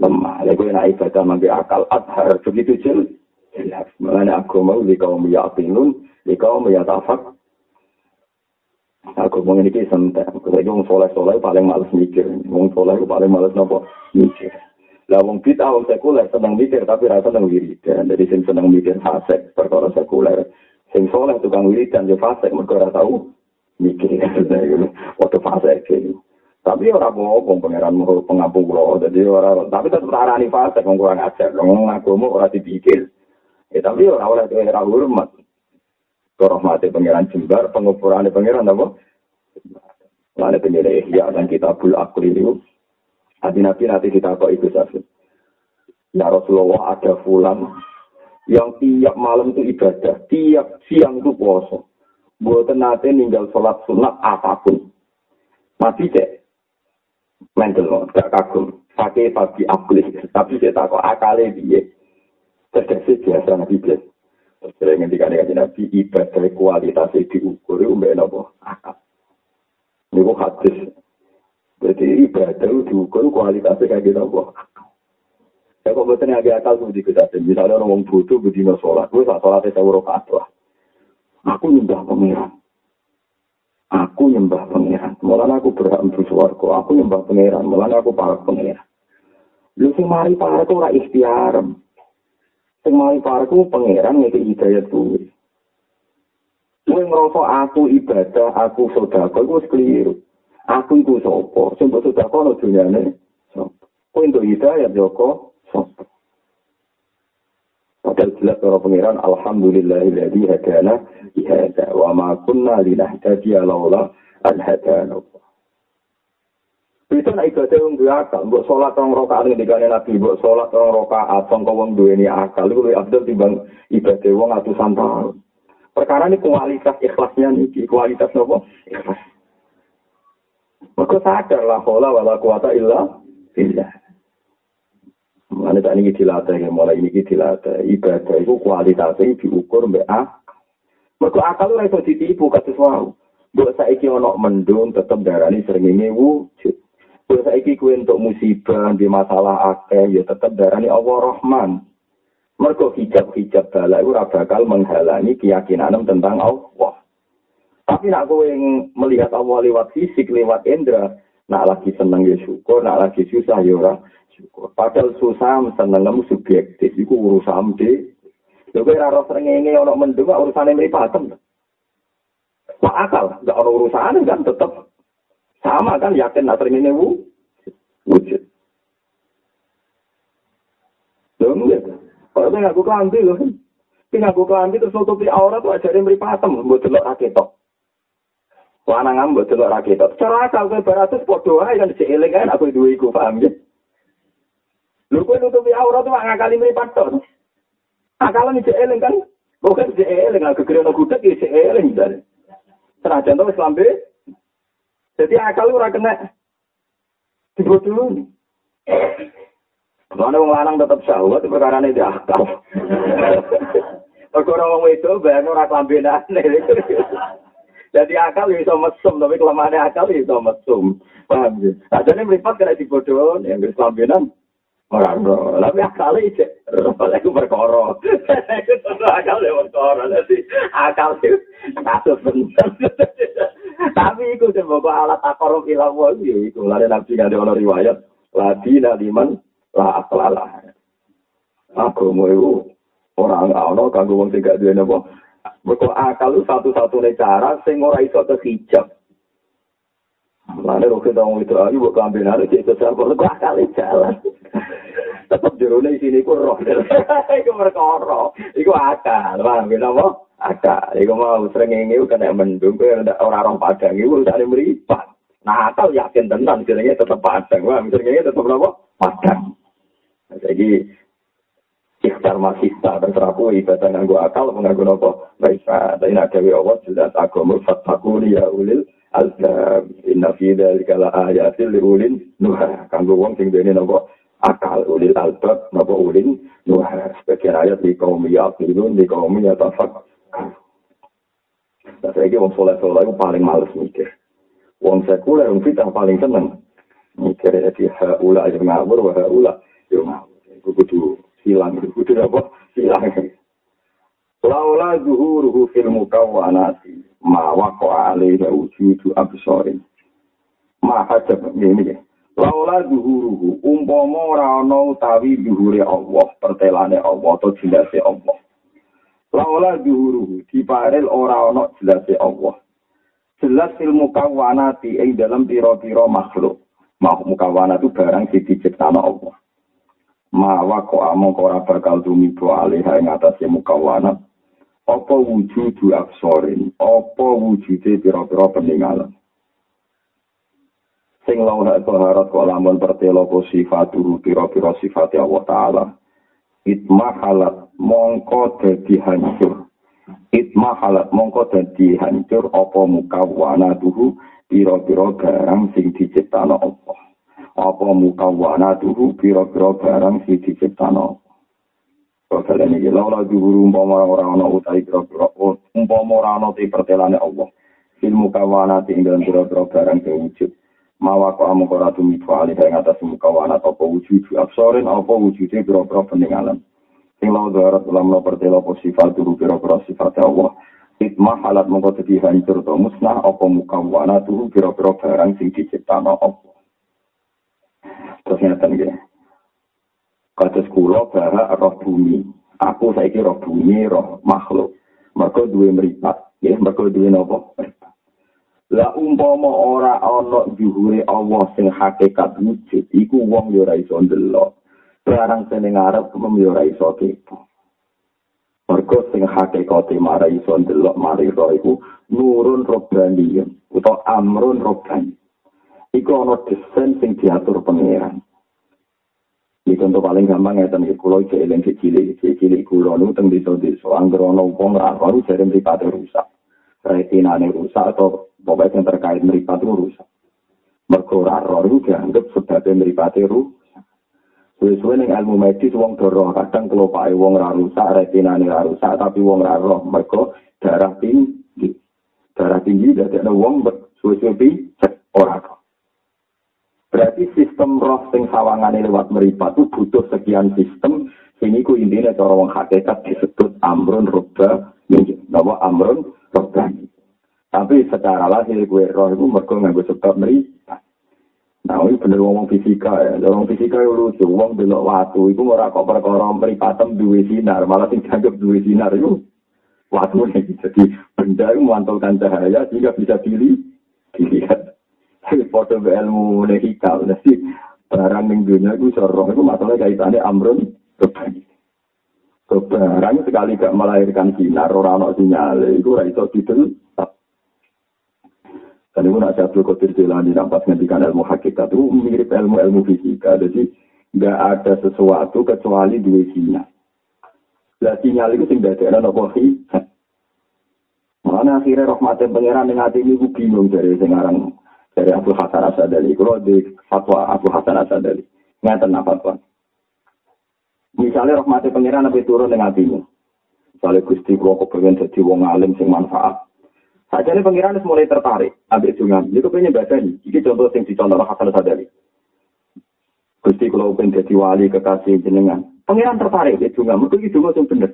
lemah. Lha kowe nek ibadah mangke akal adhar begitu jelas. Jelas. Mulane agama li kaum yaqinun, li kaum yatafak. Aku mau ini santai. Kalau wong soleh soleh paling males mikir. Wong soleh paling males nopo mikir. Lah wong bid'ah wong sekuler seneng mikir tapi rasa seneng wiridan. Jadi sing seneng mikir fasik perkara sekuler. Sing soleh tukang wiridan yo fasik mergo ora tau mikir. Waktu fasik gitu. Tapi ora apa pangeran mau pengampung kula. Jadi ora tapi tetep arani fasik wong kurang ajar. Wong agama ora dipikir. Ya tapi ora oleh ora hormat. Rahmati pangeran jembar, pengukuran pangeran apa? Lalu ya dan kitabul akli itu Nabi Nabi nanti kita kok itu saja. Ya Rasulullah ada fulan yang tiap malam itu ibadah, tiap siang itu puasa. Buat nanti ninggal sholat sunat apapun. Mati cek. Mental loh, gak kagum. Pakai pagi akli, tapi saya tak kok akalnya dia. Terkesi biasa Nabi biasa. Sering ngendikan dengan Nabi ibadah kualitasnya diukur, umbe nopo akal. Ini hadis Jadi ibadah diukur kualitasnya kayak gitu apa? Ya kok betul agak akal tuh di kita. Misalnya orang butuh begini sholat, gue saat sholatnya saya urut lah. Aku nyembah pangeran. Aku nyembah pangeran. Malah aku berhak untuk suarco. Aku nyembah pangeran. Malah aku para pangeran. Lu sing mari para ku ora ikhtiar. Sing mari ku pangeran ngeke hidayat kuwi. Kowe ngrasa aku ibadah, aku iku wis keliru. Aku iku sapa sing mbok sudah kono dunyane sapa kowe entuk hidayah joko sapa Padahal jelas para pengiran Alhamdulillahilladzi hadana ihada wa ma kunna linahtadiya laula an hadana Itu nak ibadah yang dua akal, buat sholat orang rokaat ini dikane nabi, buat sholat orang rokaat, songkong wong dua ini akal, itu lebih abdul timbang ibadah wong atusan tahun. Perkara ini kualitas ikhlasnya nih, kualitas apa? Ikhlas. Maka sadar lah kola wala kuwata illa billah. Mana tak ini dilatih, mulai ini dilatih. Ibadah itu kualitasnya diukur mbak akal. Maka akal itu bisa ditipu wow. Buat saiki ono mendung tetap darani sering ini wujud. Buat saiki kue untuk musibah di masalah akeh ya tetap darani Allah Rahman. Mereka hijab-hijab bala itu bakal menghalangi keyakinan tentang Allah. Tapi nak kowe yang melihat Allah lewat fisik, lewat indera, nak lagi seneng ya syukur, nak lagi susah ya ora syukur. Padahal susah seneng kamu subjektif, itu urusan de. Lha kowe ora srengenge ana mendung urusane mripaten. Pak akal, gak ada urusan kan tetap sama kan yakin nak srengenge wu wujud. Lho nggih. Kalau ngaku kelambi lho. Ngaku kelambi terus nutupi aurat tuh ajarin mripaten, mbok delok raketok. Lanang ambek delok ra ketok. Cara akal kowe baratus padha wae kan dicek eling kan aku duwe iku paham ya. Lho kowe nutupi aurat tuh ngakali mripat tok. Akal dicek eling kan. Bukan dicek eling aku kira gudeg ya dicek eling dan. Senajan to wis lambe. Jadi akal ora kena dibodohi. Mana wong lanang tetep syahwat perkara ini di akal. Perkara wong itu bayang ora kelambenan. Jadi akal bisa mesum, tapi kelemahannya akal bisa mesum. Paham ya? Nah, jadi meripat kena dibodoh, yang keselambinan. Orang tapi akal itu, aku berkoro. Itu akal ya berkoro, jadi akal itu kasus benar. Tapi itu sebuah alat akorom ilawah, itu lalu nabi nggak ada riwayat. Ladi naliman la aklalah. Aku mau orang orang kagum wong tiga dua nopo Mereka akal itu satu-satunya cara sing ora iso kehijab. Mana kita ngomong itu ayo buat kambing ada cek besar kok akal jalan. Tetap jerone sini ku roh. Iku perkara. Iku akal. Paham ya apa? Akal. Iku mau sering ini kena mendung kok ora roh padang iku usah meripat. Nah, akal yakin tenan jenenge tetap padang. Wah, jenenge tetap apa? Padang. Jadi ikhtar masista terserah ku ibadah nganggo akal nganggo nopo baik tapi nak gawe Allah jelas agama fatakuni ya ulil albab inna fi dzalika la ayatin li ulil nuha kanggo wong sing dene nopo akal ulil albab nopo ulil nuha sebagian ayat di kaum yaqilun di kaum yatafak Nah, saya wong soleh soleh itu paling males mikir. Wong sekuler, wong fitah paling seneng mikir. Jadi haula aja ngabur, haula ngawur. Iku kudu silang, kudu apa? Silang. Laula zuhuruhu fil mukawwanati ma waqa alaihi wujudu absarin. Ma hajab ini ya. Laula zuhuruhu umpama ora ana utawi zuhure Allah, pertelane Allah atau jelase Allah. Laula zuhuruhu diparel ora ana jelase Allah. Jelas fil mukawwanati ing dalam pira-pira makhluk. Makhluk mukawwana itu barang sing diciptakan Allah. Ma waqa among ora bakal tumibo alih ing atase mukawwanat apa wujudu absorin, apa wujude pira-pira peninggalan. Sing lawan toharat kok lamun pertelo apa sifat turu pira-pira sifat Allah Ta'ala. Itma halat mongko dadi hancur. Itma halat mongko dadi hancur apa mukawana tuhu pira-pira barang sing diciptano Allah. Apa mukawana tuhu pira-pira barang sing diciptano. Kalian ini laula juhuru umpama orang ana utai kira-kira umpama ora ana te pertelane Allah. Ilmu kawana ing dalam kira-kira barang wujud. Mawa kok amu ora tumi kuali ing atas mukawana apa wujud absorin apa wujude kira-kira peninggalan. Sing lawa darat ulam lo pertela apa sifat dulu kira-kira sifat Allah. Itmah halat mongko dadi hancur to musnah apa mukawana tuh kira-kira barang sing diciptano Allah. Terus ngeten nggih. kados kula bara roh bumi. Aku saiki roh bumi, roh makhluk. Mergo duwe mripat, ya, mergo duwe napa? Lah umpama ora ana juhure Allah sing hakikat wujud, iku wong yo ora iso ndelok. Barang sing ngarep kemem yo ora iso kepo. Mergo sing hakikate mara iso ndelok mari roh iku nurun robbani utawa amrun robbani. Iku ana desain sing diatur pangeran. Ini contoh paling gampang ya tentang kulo itu eling kecil kecil kulo nu tentang desa desa anggrono uang baru jadi meripat rusak, retina rusak atau pokoknya yang terkait meripat rusak. Merkura roh itu dianggap sebagai meripat rusak. Suwe-suwe ning ilmu medis wong doro kadang kelopake wong ra rusak, retina ra rusak tapi wong ra roh mergo darah tinggi. Darah tinggi dadi ana wong suwe-suwe ora roh. Berarti sistem roh sing sawangane lewat meripat itu butuh sekian sistem. Sini ku intinya cara wong hakikat disebut amrun roba, nama amrun roba. Tapi secara lahir gue roh itu mereka nganggo sebab meripat. Nah, ini bener ngomong fisika ya. Ngomong fisika itu lucu. Wong belok waktu itu kok perkara meripatem duwe sinar, malah sing dianggap duwe sinar itu waktu ini. Jadi benda itu memantulkan cahaya sehingga bisa dilihat. Foto ilmu hikal. Jadi barang ning dunia itu soroh itu masalah kaitannya amrun kebani barang sekali gak melahirkan sinar orang no sinyal itu ora iso didel dan itu nak jatuh kotir jalan di nampak ngendikan ilmu hakikat itu mirip ilmu ilmu fisika. Jadi nggak ada sesuatu kecuali dua sinyal. Lah sinyal itu sing dadekno napa Mana akhirnya rahmatnya pangeran dengan hati ini bingung dari sekarang dari Abu Hasan Asadali. Kalau di fatwa Abu Hasan Asadali. Ngeten apa fatwa. Misalnya rahmati pengiran nabi turun dengan hatimu. Misalnya Gusti kalau kepengen jadi wong alim sing manfaat. Saja ini pengiran mulai tertarik. Ambil sungan. Itu pengen baca nih. Ini contoh sing dicontoh Hasan Asadali. Gusti kalau pengen jadi wali kekasih jenengan. Pengiran tertarik. Itu nggak. Mungkin itu nggak bener.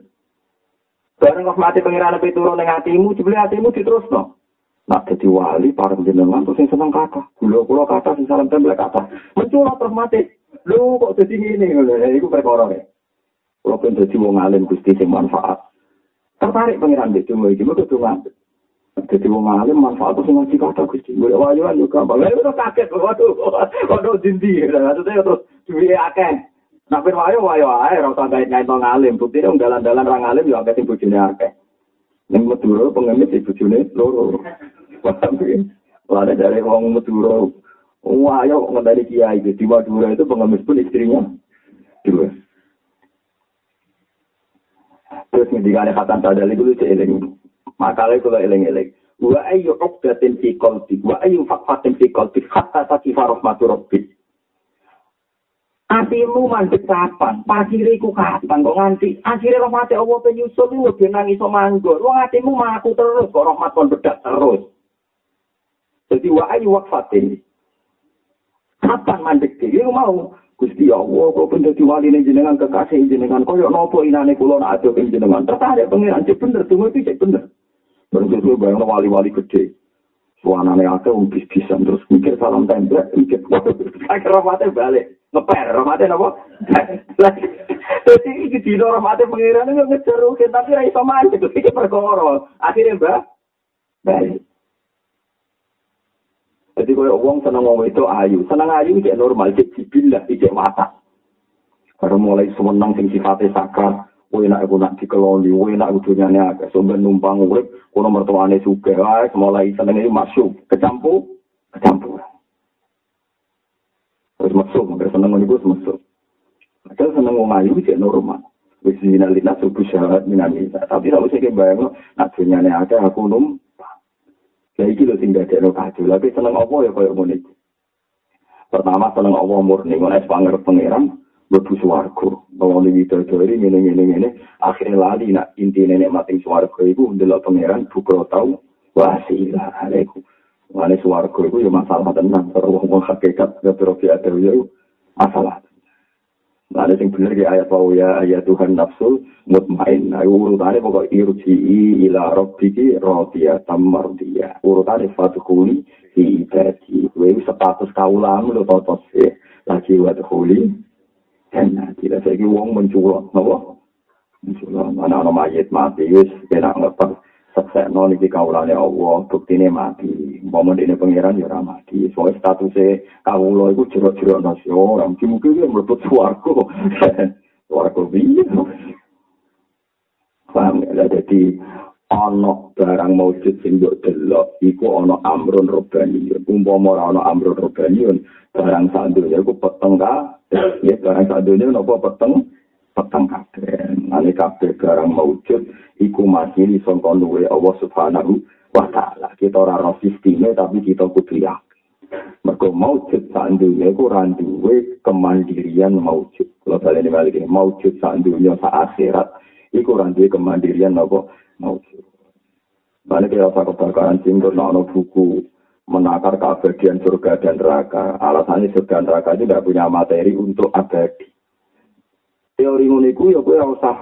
Barang rahmati pengiran nabi turun dengan hatimu. Jebeli hatimu diterus no. Nak jadi wali, para jenengan terus yang seneng kata. Gula kula kata, sing salam tembel kata. Menculot terus mati. Kok jadi ini? Itu perkara ya. Kalau pun jadi wong alim gusti sing manfaat. Tertarik pengiran di cuma iki mergo donga. Jadi wong alim manfaat terus ngaji kata gusti. Gue wayu ayu gampang. Lalu terus kaget waduh. Waduh dindi. Maksudnya terus duwe akeh. Nak ben wayu wayu ae ora usah gawe nyaito ngalim. Bukti dong dalan-dalan orang alim yo akeh sing akeh. Ning Madura pengemis di bojone loro. Wah, dari orang Madura. Wah, ayo ngendali kiai. Di Madura itu pengemis pun istrinya. Dua. Terus ngendikane Hasan Sadali itu eling. Makalahnya kalau eling-eling. Wa ayu uqdatin fi qalbi wa ayu faqatin fi qalbi hatta takifa rahmatu rabbik. Atimu mandek kapan? Pasire iku kapan kok nganti akhire rahmat Allah penyusul lu ben nang iso manggon. Wong atimu maku terus kok rahmat kon bedak terus. Jadi wa ayu waqfatin. Kapan mandek iki mau Gusti Allah, kok bener diwali ning jenengan kekasih jenengan, koyo nopo inane kula nak ado ing jenengan. Tertarik pangeran cek bener, tunggu iki cek bener. Baru sesuai bayang wali-wali gede. Suanane akeh wong bis-bisan terus mikir salam template, mikir akhir rahmate balik. Ngeper, rahmate napa? Jadi iki dino rahmate pangeran yo ngejar tapi ra iso mancing, iki perkara. Akhirnya mbak, balik. Jadi kalau uang seneng ngomong itu ayu, seneng ayu itu normal, itu jibilah, itu mata. Karena mulai semenang sing sifatnya kowe nak aku nak dikeloni, nak udunyane agak sumber numpang urip, kono mertuane suge, wae mulai seneng itu masuk, kecampur, kecampur. Terus masuk, mereka seneng ngomong masuk. Padahal seneng ngomong ayu itu normal. Wis dinalina subuh syarat minamisa. Tapi kalau saya kebayang, nak dunyane agak aku numpang. Ya iki lho sing dadekno kacau. Lagi seneng apa ya koyo ngene iki. Pertama seneng apa murni ngono es pangerep pangeran mlebu swarga. Bahwa iki dadi ngene ngene ngene akhirnya lali nak intine nek mati swarga iku ndelok pangeran buka tau wasila alaikum. Wane swarga iku ya masalah tenan karo wong hakikat ya terus ya masalah. Nah, sing bener di ayat wa ya ayat Tuhan nafsul mutmain. Nah, urutane pokok irji ila rabbiki radiyatan mardiyah. Urutane fatuhuli fi ibadi. Kuwi status kaulam lho toto se. Lagi wa tuhuli. Enak, tidak saiki wong menculok, napa? Menculok, mana ana mayit mati wis enak ngepet. Seksekno niki kawulane Allah, buktine mati. Umpama dene pangeran ya ora mati. Soale statuse kawula iku jero-jero nasi ora mungkin-mungkin ya mlebu swarga. Swarga piye? Paham ya, jadi ana barang maujud sing mbok delok iku ana amrun robani. Umpama ora ana amrun robani, barang sak donya iku peteng. Ya barang sak donya napa peteng? Peteng kabeh. Nane kabeh barang maujud iku masih di sangka luwe Allah Subhanahu wa taala. Kita ora ro sisteme tapi kita kudu yakin. Mergo maujud sak dunya iku ora duwe kemandirian maujud. Kalau baleni balik maujud sak dunya sak akhirat iku ora duwe kemandirian apa maujud. Balik ya apa kebakaran singgur nono buku menakar keabadian surga dan neraka. Alasannya surga dan neraka itu tidak punya materi untuk abadi. Teori ngono iku ya kowe ora usah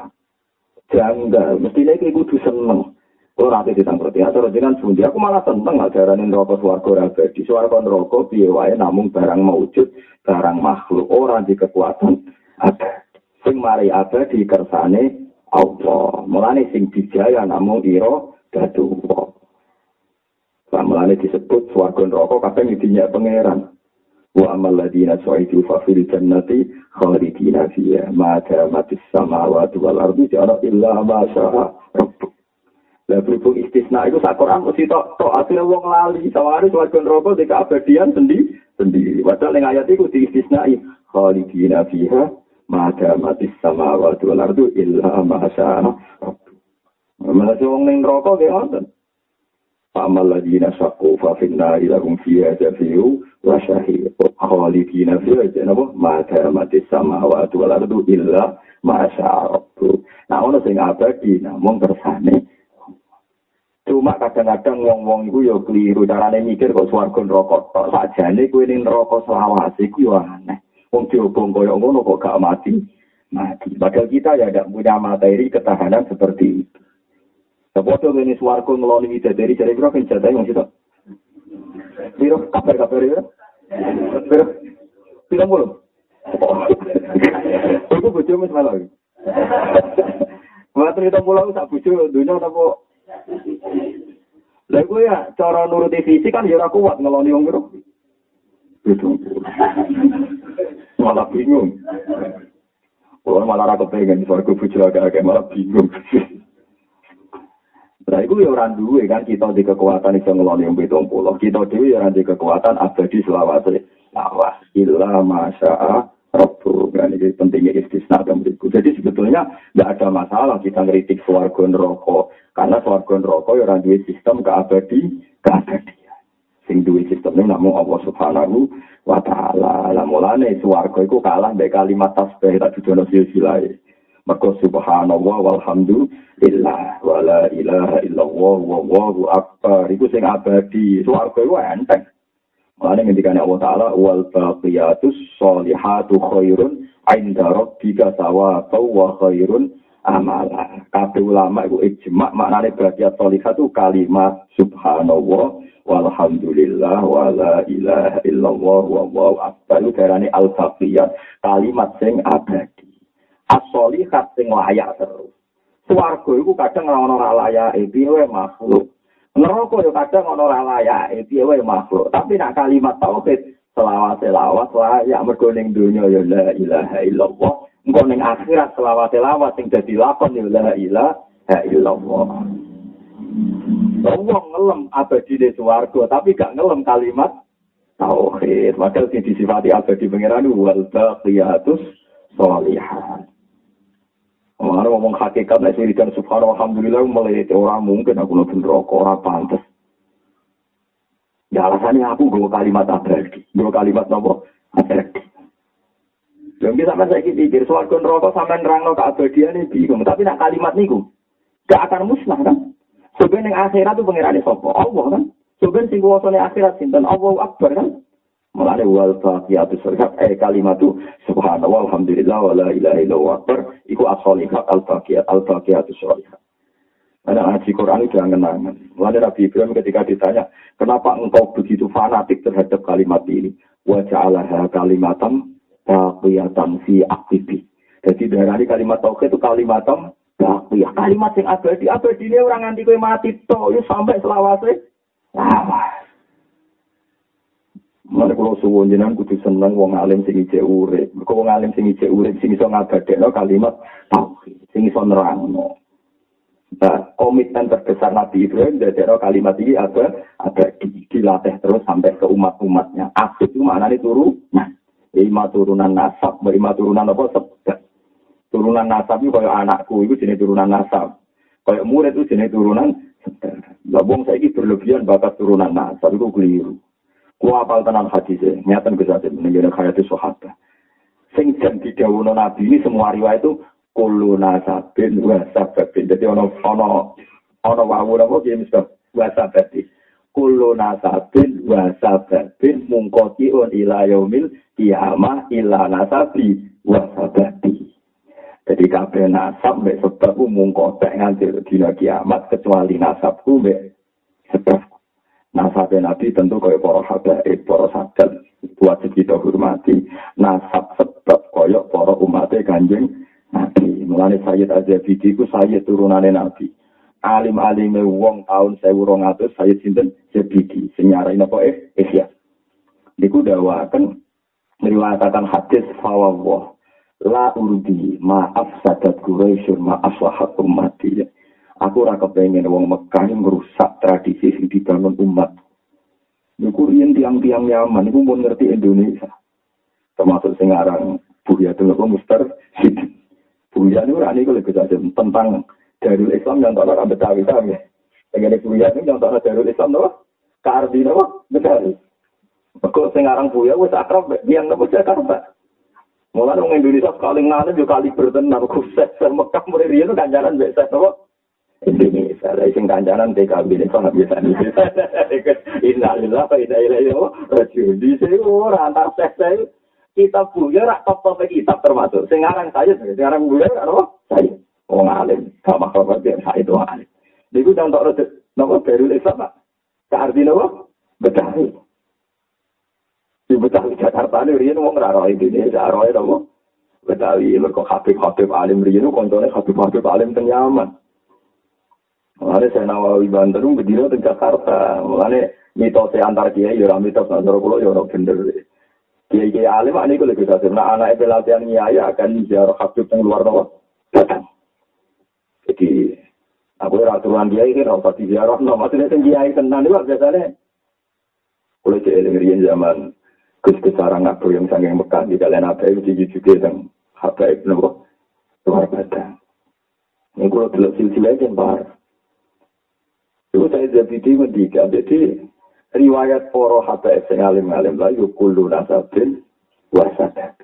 janggal. Mestine kowe kudu seneng. Ora ate ditangkrut ya terus jenengan sundi aku malah seneng ajaran neraka swarga ora di swarga neraka piye wae namung barang maujud barang makhluk. Ora di kekuatan ada sing mari ada di kersane Allah. Mulane sing dijaya namung ira dadu Mulane disebut swarga neraka kabeh dinyak pangeran. wa amal ladina su'idu fa fil jannati khalidina fiha ma damatis samawati wal ardi jara illa ma syaa rabbuk. La berhubung istisna itu sak Quran mesti tok tok asline wong lali saware swarga neraka di keabadian sendiri sendiri. Padahal ning ayat iku di istisnai khalidina fiha ma damatis samawati wal ardi illa ma syaa rabbuk. Malah wong ning neraka ge wonten amal ladina sakku fa finna ila hum fiha jafiu wa syahid khalidina fiha janabo ma mati sama wa tu wala tu illa ma sya'rabbu nah ono sing abadi namung kersane cuma kadang-kadang wong-wong iku ya keliru carane mikir kok swarga neraka tok sakjane kuwi ning neraka selawase iku yo aneh wong diobong kaya ngono kok gak mati mati padahal kita ya tidak punya materi ketahanan seperti itu Sepodo ini suarco ngeloni widadari dari biro kan jatah yang situ. Biro kabar kabar ya. Biro bilang belum. Ibu bojo mas malah. Buat cerita pulau tak bojo dunia apa? Lalu ya cara nuruti visi kan ya kuat ngeloni wong biro. Itu. Malah bingung. Kalau malah aku pengen suarco bojo agak-agak malah bingung. Nah, itu ya orang duwe kan, kita di kekuatan itu ngeloni yang betul pulau. Kita duwe ya di kekuatan abadi selawase. Lawas, ilah masya'a Rabbu. Kan ini pentingnya istisna dan berikut. Jadi sebetulnya tidak ada masalah kita ngeritik suarga neraka. Karena suarga neraka ya orang duwe sistem keabadi, keabadian. Sing duwe sistem ini namun Allah subhanahu wa ta'ala. Lah mulane suarga itu kalah dari kalimat tasbih tak judono silsilai. Maka subhanallah walhamdulillah wala ilaha illallah wallahu akbar. Iku sing abadi. Suarga itu enteng. Makanya ketika Allah Ta'ala wal baqiyatus solihatu khairun inda rabbika sawabau wa khairun amala. Kabeh ulama itu ijma maknane baqiyat solihat itu kalimat subhanallah walhamdulillah wa la ilaha illallah wa wallahu akbar. Itu darane al baqiyat kalimat sing abadi. As-solihat sing layak terus. Swarga iku kadang ora layak, piye makhluk. Neraka yo kadang ana ora layak, piye makhluk. Tapi nak kalimat tauhid selawat selawat layak mergo ning donya ya la ilaha illallah. Engko ning akhirat selawat selawat sing dadi lakon ya la ilaha illallah. Wong ngelem abadi di swarga, tapi gak ngelem kalimat tauhid. Maka sing disifati abadi pangeran wal baqiyatus sholihat. Mana ngomong hakikat nek wiridan subhanallah alhamdulillah melete orang mungkin aku nang rokok ora pantes. Ya alasannya aku gue kalimat abadi, gue kalimat nopo abadi. Yang bisa saya pikir soal kon rokok sampai nerang keabadian ini bingung, tapi nak kalimat niku gak akan musnah kan? Sebenarnya akhirat itu pengirannya sopo Allah kan? Sebenarnya sing kuasanya akhirat sinten Allah Akbar kan? Mulane wal baqiyatu sholihat eh kalimat itu subhanallah alhamdulillah wa la ilaha illallah akbar iku as-sholihat al-baqiyat al-baqiyatu sholihat. Ada ngaji Quran itu jangan kenangan. Mulane Nabi Ibrahim ketika ditanya, kenapa engkau begitu fanatik terhadap kalimat ini? Wa ja'alaha kalimatan baqiyatan fi aktibi. Jadi dari kalimat tauhid itu kalimatam baqiyah. Kalimat yang abadi. Abadi ini orang nganti kowe mati to, sampai selawase. Lawas. Mana kalau suwon jenengan kudu seneng wong alim sing ijek urip. Mergo wong alim sing ijek urip sing iso kalimat tauhid, sing iso nerangno. Nah, komitmen terbesar Nabi Ibrahim dari kalimat ini ada ada dilatih terus sampai ke umat-umatnya. Asik itu maknanya turunan. Lima turunan nasab, lima turunan apa? Sebab. Turunan nasab itu kayak anakku itu jenis turunan nasab. Kayak murid itu jenis turunan sebab. Labung saya ini berlebihan bakat turunan nasab itu keliru. Ku apal tenan hadis e, nyatan Gus Asim ning hayat sahabat. Sing jan didhawuhna Nabi ini semua riwayat itu kullu nasabin wa sababin. Dadi ana ana ana wawu napa ki mesti wa sababin. Kullu nasabin wa sababin mungkoti on ila yaumil kiamah ila nasabi wa sababi. Jadi kabeh nasab mek sebab mungkotek nganti dina kiamat kecuali nasabku mek sebab Nasab Nabi tentu kaya para habaib, para sadat wajib kita hormati. Nasab sebab kaya para umatnya kanjeng Nabi. Mulane Sayyid Azabidi ku Sayyid turunane Nabi. Alim-alime wong tahun 1200 Sayyid sinten Zabidi. Senyarai apa eh Ihya. Niku dawakan meriwayatkan hadis fawawah la urdi maaf sadat Quraisy maaf wahat ummati. Aku ora kepengen wong Mekah merusak tradisi sing dibangun umat. Niku riyen tiang-tiang Yaman niku pun ngerti Indonesia. Termasuk sing aran Buya itu apa Mustar Buya orang ini kalau tentang Darul Islam yang tak ada Betawi kami. Dengan Buya ini yang tak ada Darul Islam apa? Kardi apa? Betawi. Kok sing aran Buya wis akrab yang napa Jakarta. Mulai orang Indonesia sekali ngana juga kali bertenar khusus Mekah mulai riyen kan jalan biasa? Indonesia. Lah sing kancanan TKB ini kok biasa nih. Innalillah wa inna ilaihi rajiun. Di sini ora antar seks kita punya rak top top kitab termasuk. Sekarang saya, sekarang punya apa? Saya. Wong alim, gak makhluk biar saya itu alim. Niku contoh rada napa baru Islam Pak. Arti napa? Betawi. Di Betawi Jakarta ini wong ora roh Indonesia, roh napa? Betawi mergo Habib-habib alim riyen koncone Habib-habib alim teng Yaman. Mulane saya nawawi banter mung Jakarta. Mulane mitose antar kiai yo ra mitos antar kulo yo ora bener. Kiai kiai alim ane kulo kita sebna anak itu kiai akan jar waktu teng luar nopo. Jadi aku ya aturan kiai ini rasa di ziarah nopo maksudnya teng kiai tenan itu biasa nih. Kulo cek dengerin zaman kus kesarang aku yang sanggeng mekan di kalian apa itu jujur jujur teng apa itu nopo luar batang. Ini kulo telok silsilah jembar. Itu saya jadi mendiga. Jadi riwayat poro habaib sing alim-alim lah yukulu nasabin wasadat.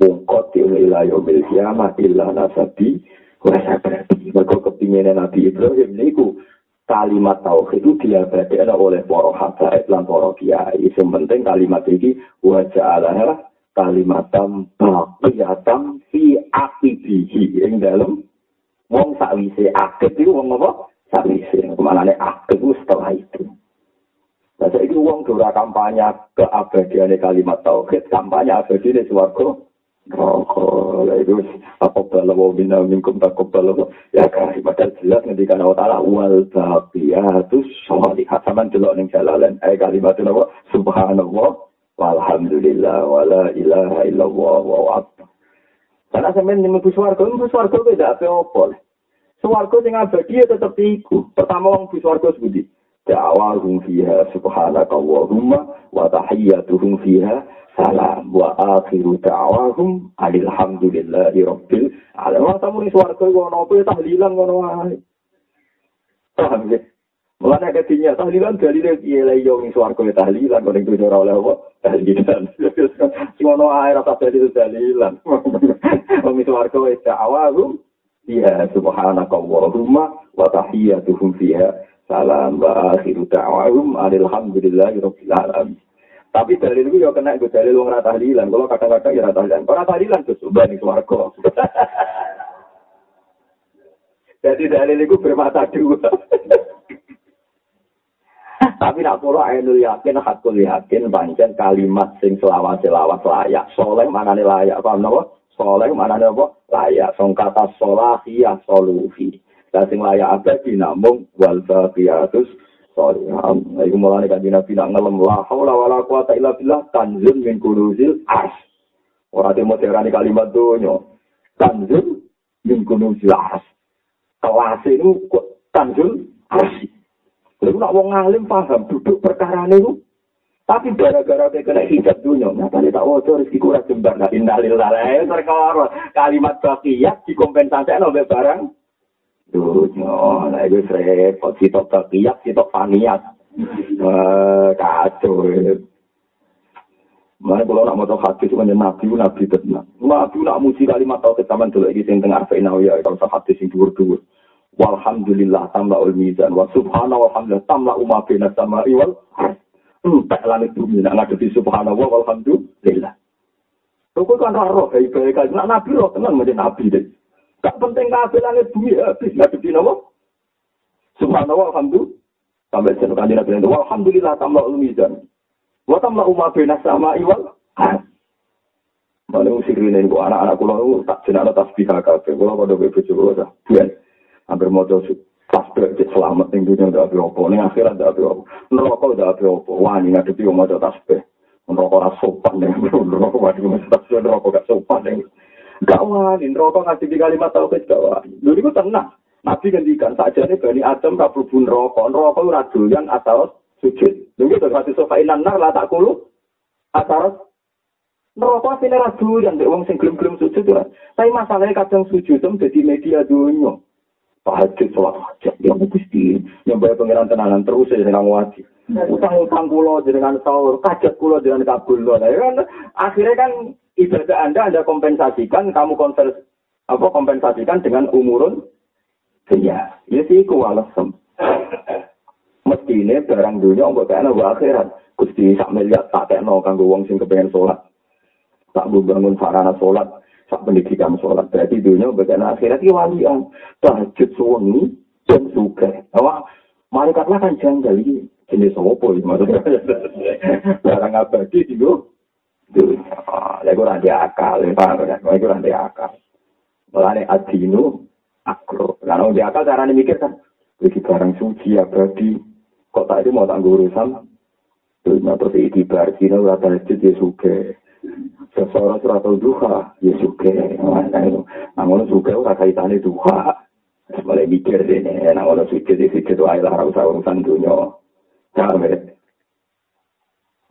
Bungkot ila yomil kiamat illa nasabi wasadat. Mereka kepinginan Nabi Ibrahim niku kalimat tauhid itu diabadikan oleh para habaib lan para kiai. Yang penting kalimat ini wajah Allah kalimatam baqiyatam fi aqibihi ing dalam wong sakwise akib itu wong apa sakwise kemanane akib setelah itu. Nah, itu uang dora kampanye keabadian kalimat tauhid, kampanye abadi di suarga. Rokok, itu apa balawa bina minkum tak balawa ya kan padahal jelas ketika Allah Taala wal baqiyatu sholihat sama delok ning jalalan eh kalimat itu apa? Subhanallah walhamdulillah wala ilaha illallah wa akbar. Karena sampean mlebu swarga mlebu swarga beda apa-apa swarga sing abadi tetep iku pertama wong mlebu swarga sebuti da'awahum fiha subhanakallahumma wa tahiyyatuhum fiha salam wa akhiru da'awahum alhamdulillahi rabbil alamin. Wong tamu ning swarga ngono apa tahlilan ngono wae. Paham ya? Mulane ketinya tahlilan dalile piye la yo ning swarga tahlilan kok ning dunya oleh apa? Tahlilan. Sing ngono ae rasa dadi tahlilan. Wong swarga da'awahum fiha subhanakallahumma wa tahiyyatuhum fiha salam wa akhiru da'wahum alhamdulillahi rabbil alamin. Tapi dalil itu ya kena gue dalil wong rata tahlilan. Kalau kadang-kadang ya rata tahlilan. Kalau tahlilan tuh subhan swarga. Jadi dalil itu bermata dua. Tapi nak pola ainul yakin, hakul yakin, pancen kalimat sing selawas layak. Soleh mana nih layak? Paham nopo? soleh mana ada apa? Layak song kata solah iya solufi. Dan sing layak apa di namun wal fiatus soleh itu mulai kan jinak tidak ngelam lah haula wala kuata illa billah tanzil min kuruzil as orang demo terani kalimat dunyo tanzil min kuruzil as kelas itu tanzil as itu nak wong ngalim paham duduk perkara ini tapi gara-gara dia kena hijab dunia, nyata dia tak wajah rezeki kurang jembar. Nah, indalillah, terkawar kalimat bakiyah dikompensasi oleh barang dunya lah itu repot sitok takiyak sitok paniat kacau Mana kalau nak mau hati cuma nabi nabi tenang. Nabi nak muji kalimat tauhid zaman dulu lagi sing tengah arfa ya kalau sah hati sing dhuwur dhuwur. Walhamdulillah tambah ul mizan wa subhana walhamdulillah tambah umma bina samari wal Entek langit bumi nak ngadepi subhanallah walhamdulillah. Kau kan roh baik-baik kan. Nak nabi roh tenang macam nabi deh. Gak penting kabeh langit bumi habis ngadepi napa? Subhanallah alhamdulillah. Sampai jeneng kanjeng Nabi itu alhamdulillah tambah mizan. Wa tambah umat bina sama iwal. Mana usirin ini anak-anak kulo tak jenaka tasbih kabeh. Kulo pada bojo kulo dah. Biyen hampir maca tasbih cek selamat ning dunia ndak apa ning akhirat ndak apa. Neraka ndak apa. Wani ngadepi maca tasbih. Neraka ora sopan ning neraka waduh tasbih neraka gak sopan ning Gak wani, rokok ngasih di kalimat tauhid gak wani. Dulu itu tenang. Nabi ngendikan saja nih bani Adam tak berhubung rokok. Rokok ora doyan atau sujud. Lalu itu hati sofa inanar lah tak kulu. Neraka sini ra doyan wong sing gelem-gelem sujud ya. Tapi masalahnya kadang sujud itu jadi media dunia. Tahajud sholat hajat ya. Yang bayar pengiran tenanan terus ya dengan wajib. Utang-utang kulo dengan sahur, kajat kulo dengan kabul. Nah, kan akhirnya kan ibadah Anda Anda kompensasikan, kamu konvers, apa kompensasikan dengan umurun dunia. Ya sih ku alasem. Mesti ini barang dunia untuk kena akhirat. Gusti sak miliar tak kena kanggo wong sing kepengen sholat. Tak bangun sarana sholat, sak pendidikan sholat. Berarti dunia kena akhirat ini walian. Tahajud suami dan suka. Awak malaikatlah kan janggal ini. Jenis apa maksudnya? Barang abadi itu dunia. Lha iku ora akal? Iku ora akal. Mulane adinu akro. Lah di akal carane mikir kan iki barang suci abadi. Kok tak itu mau tak urusan? Terus iki bar kino ora tahajud ya suge. Seseorang surat duha ya suge. Namun suge ora kaitane duha. Mulai mikir ini, kalau suci di situ itu adalah urusan dunia. Jangan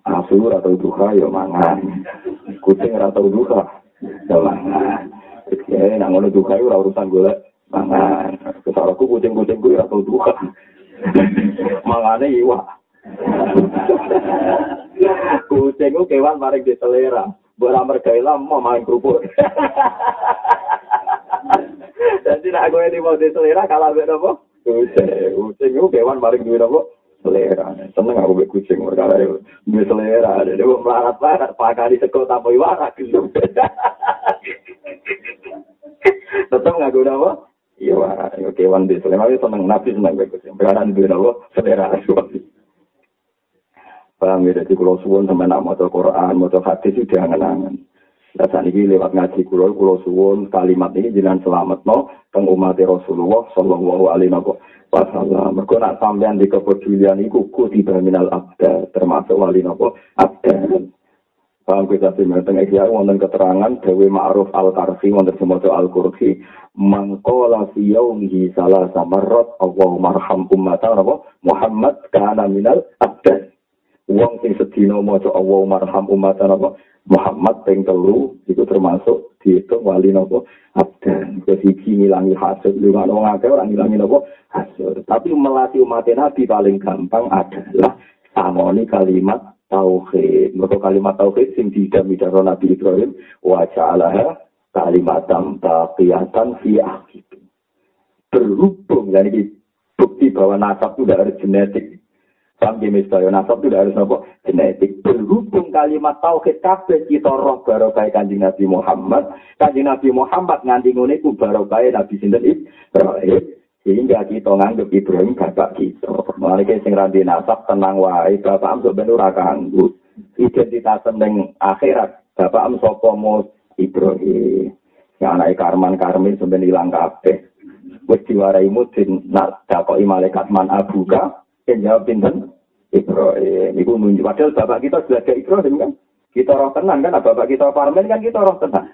Asur atau duha ya mangan. Kucing atau duha ya mangan. Nang ngono duha ora urusan golek mangan. Kesalaku kucing-kucing kuwi atau duha. Mangane iwa. kucing ku kewan maring di selera. Bora mergaila mau main kerupuk. Jadi nak gue di di selera kalau gue nopo Kucing, kucing kewan paling duit apa? Selera. Seneng aku be kucing perkara itu. Duit selera. Dia mau melarat-larat. Pakari sekol tanpa warak. Tetap nggak guna apa? Iya warak. Kewan di selera. Tapi seneng. Nabi seneng be kucing. Perkara duit apa? Selera. Paham ya? Jadi kalau suwon sama nak mau Quran, mau hadis itu jangan-jangan. Dan ini lewat ngaji kulo, kulo suwun kalimat ini jinan selamat no, teng umat Rasulullah Sallallahu Alaihi Wasallam. Mereka nak sampean di kepedulian itu kutiba minal abda, termasuk wali nopo abda. Paham kita sih, teng ikhya wonten keterangan Dewi Ma'ruf Al-Karfi, wonten semoto Al-Kursi, mangkola fi yaumihi salah samarot, Allah marham ummata, Muhammad kana minal abda. Wong sing sedina maca Allah marham ummata, Muhammad ping telu itu termasuk dihitung wali nopo abdan. Kesiki ngilangi hasud. Lu nggak ngomong akeh orang ngilangi hasud. Tapi melatih umat nabi paling gampang adalah samoni kalimat tauhid. Mereka kalimat tauhid sing tidak nabi Ibrahim wa ja'alaha kalimatam taqiyatan fi akhir berhubung jadi bukti bahwa nasab itu dari genetik Ya misalnya nasab itu harus apa? Genetik. Berhubung kalimat tauhid kabeh kita roh barokai kanjeng Nabi Muhammad. Kanjeng Nabi Muhammad nganti ngene ku barokai Nabi sinten Ibrahim. Sehingga kita nganggep Ibrahim bapak kita. Mulai sing randi nasab tenang wae bapak am ben ora kanggo. Identitas ning akhirat bapak am sapa Ibrahim. Ya anake Karman Karmin sampeyan ilang kabeh. Wis diwarai mudin nak dakoki malaikat man abuka yang jawab pinten Ibrahim. Ibu nunjuk. Padahal bapak kita sudah ada Ibrahim kan. Kita roh tenang kan. Bapak kita parmen kan kita roh tenang.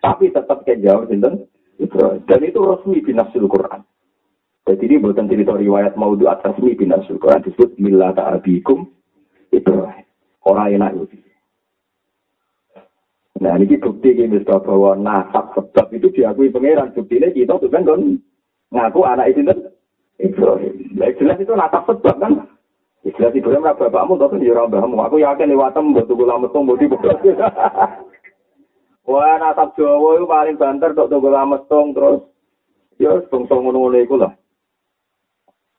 Tapi tetap yang jawab pinten Ibrahim. Dan itu resmi binasul Quran. Jadi ini buatan cerita riwayat maudhu atas resmi binasul Quran. Disebut Mila ta'abikum Ibrahim. Orang enak itu. Nah ini bukti ini bahwa nasab sebab itu diakui. Bukti ini kita tuh kan ngaku anak itu kan Ibrahim. Lah jelas itu nata sebab kan. Jelas Ibrahim lah bapakmu, tapi ya orang bapakmu. Aku yakin liwatem tembok tunggu lama tunggu di. Wah nata Jawa itu paling banter tok tunggu lama terus. Ya, tunggu ngono-ngono iku lah.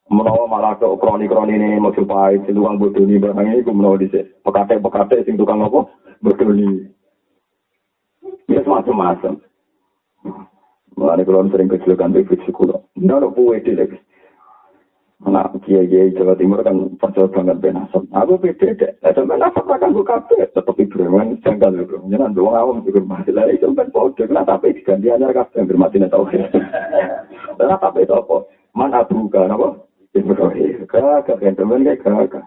Menawa malah ke kroni kroni ini mau coba itu tukang barang ini barangnya itu menawa di sini. Pekatek pekatek sing tukang apa bodoh. Ya semacam macam. Mengenai kalau sering kecil kan, tapi kecil kulo. Nono buat dia lagi. Anak kiai Jawa Timur kan percaya banget ben asap. Aku beda deh. Sampai asap akan gue kafe. Tetap Ibrahim jangkal ya bro. Jangan doang awam juga masih lagi. Sampai pode. Kenapa tapi diganti anyar kafe yang bermati tahu. Kenapa tapi itu apa? Mana buka apa? Ibrahim. Kagak kan temen kayak kagak.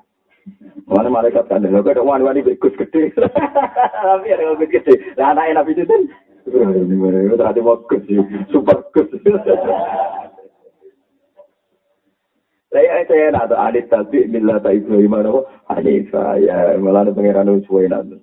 Mana malaikat kan ada wani wani gus gede. Tapi ada gus gede. Lah anak nabi itu kan. Ini tadi mau gus super gus. Saya saya nak adit tapi bila tak Ibrahim ada adit saya malah ada pangeran usuai nanti.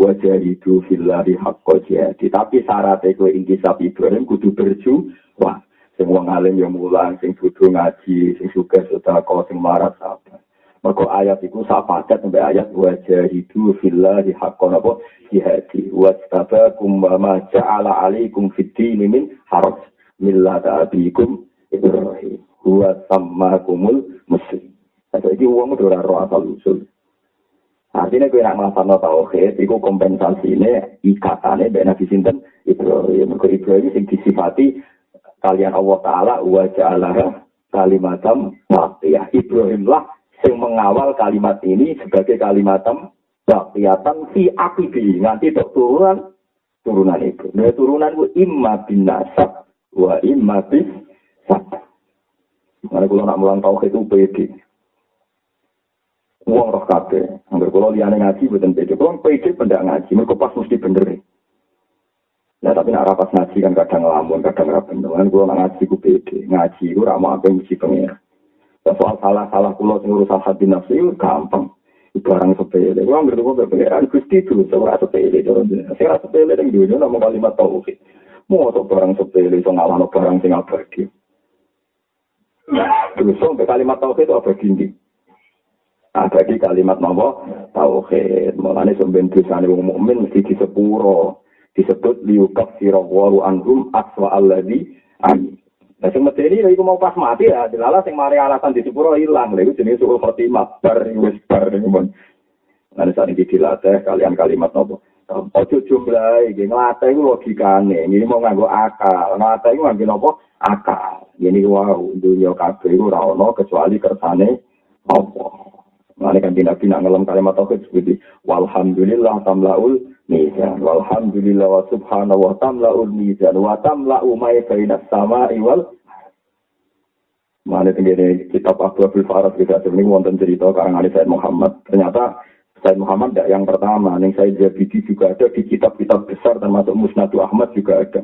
Wajah itu filari hakko jadi. Tapi itu inti sapi Ibrahim kudu berju. Wah, semua ngalim yang mulang, sing butuh ngaji, sing suka sudah kau sing marah sabar. Maka ayat itu sapadat sampai ayat wajah itu filari hakko nopo jihadi. Wajtaba kumbama ja'ala alaikum fiti min haraj. Millata abikum Ibrahim. Huwa sama kumul muslim. Atau ini uang itu roh asal usul. Artinya gue nak ngelafan tauhid, itu kompensasi ini ikatannya dari Nabi Sinten Ibrahim. Mereka Ibrahim yang disifati kalian Allah Ta'ala wa ja'alah kalimatam waqiyah. Ibrahim lah yang mengawal kalimat ini sebagai kalimatam waqiyatan fi akibi. Nanti untuk turunan, turunan itu. Nah, turunan itu imma bin nasab wa imma bin sabah. Mana kalau nak mulang tauhid itu pede. Uang roh kabe. Angger kalau liane ngaji bukan pede. Kalau pede pendak ngaji, mereka pas mesti bener. Nah tapi nak rapat ngaji kan kadang ngelamun, kadang rapat Kan kalau ngaji ku pede. Ngaji ku ramah apa yang mesti. Ya, soal salah-salah kulo sing urusan hati nafsu itu gampang. Barang sepele. Kalau angger gue pengiran gusti itu seorang sepele. Saya sepele yang dulu nama kalimat tauhid. Mau barang sepele, so ngalano barang sing abadi. Terus sampai kalimat tauhid itu apa gini? Abadi kalimat nama tauhid. Mulanya sampai tulisannya wong mukmin mesti disepuro. Disebut liukaf sirawaru anhum aswa alladhi ani. Nah, sing medeni ya iku mau pas mati ya, dilala sing mari alasan di sepuro ilang. Lha iku jenenge suul khotimah, bar wis bar ngono. Nah, saat ini dilatih kalian kalimat nopo. Ojo jumlah iki nglatih iku logikane. Ini mau nganggo akal. Nglatih iku nganggo nopo? Akal. Ini wow, dunia kabeh iku ora ono kecuali kersane Allah. Mane kan Nabi nak ngelam kalimat tauhid seperti walhamdulillah tamlaul mizan walhamdulillah wa subhanahu wa tamlaul mizan wa tamla'u ma bainas sama'i wal Mana tinggi kitab Abu Abdul Farad kita ini wonten cerita karangan Said Muhammad. Ternyata Said Muhammad tidak yang pertama. Yang saya Jabidi juga ada di kitab-kitab besar termasuk Musnadu Ahmad juga ada.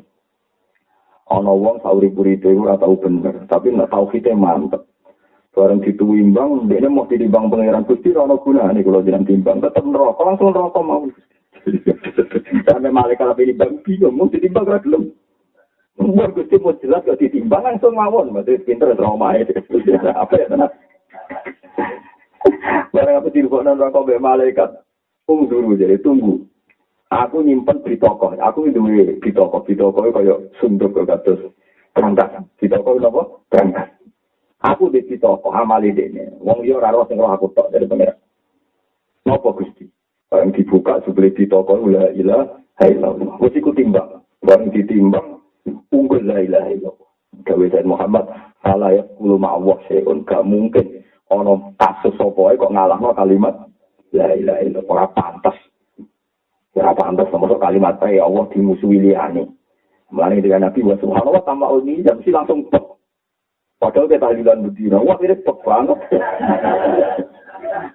Ono wong sauri puri itu tahu bener, tapi tahu kita mantep. Barang dituimbang, dia mau ditimbang pangeran Gusti, rono guna nih kalau jangan timbang, tetap neraka, langsung neraka mau. Sampai malaikat tapi ditimbang, bingung, mau ditimbang gak belum. Umur Gusti mau jelas gak ditimbang, langsung mawon, berarti pinter trauma itu. Apa ya, tenang. Barang apa dirubah neraka be malaikat, tunggu dulu, jadi tunggu. Aku nyimpen di toko, aku itu di toko, di toko kayak sunduk ke atas berangkat, di toko apa? Berangkat. Aku di situ kok amali dene. Wong yo ora sing aku tok dari pengira. Napa Gusti? Barang dibuka sebeli di toko la ilaha illallah. Wis iku timbang. Barang ditimbang unggul la ilaha illallah. Gawe Muhammad ala ya kulo ma'awah seun gak mungkin ono kasus sapa kok ngalahno kalimat la ilaha illallah ora pantas. Ora pantas sama kalimat ya Allah dimusuhi liyane. Mulane dengan Nabi wa subhanallah tambah ini jam si langsung tok. Padahal kita tahlilan bedina, wah ini pek banget.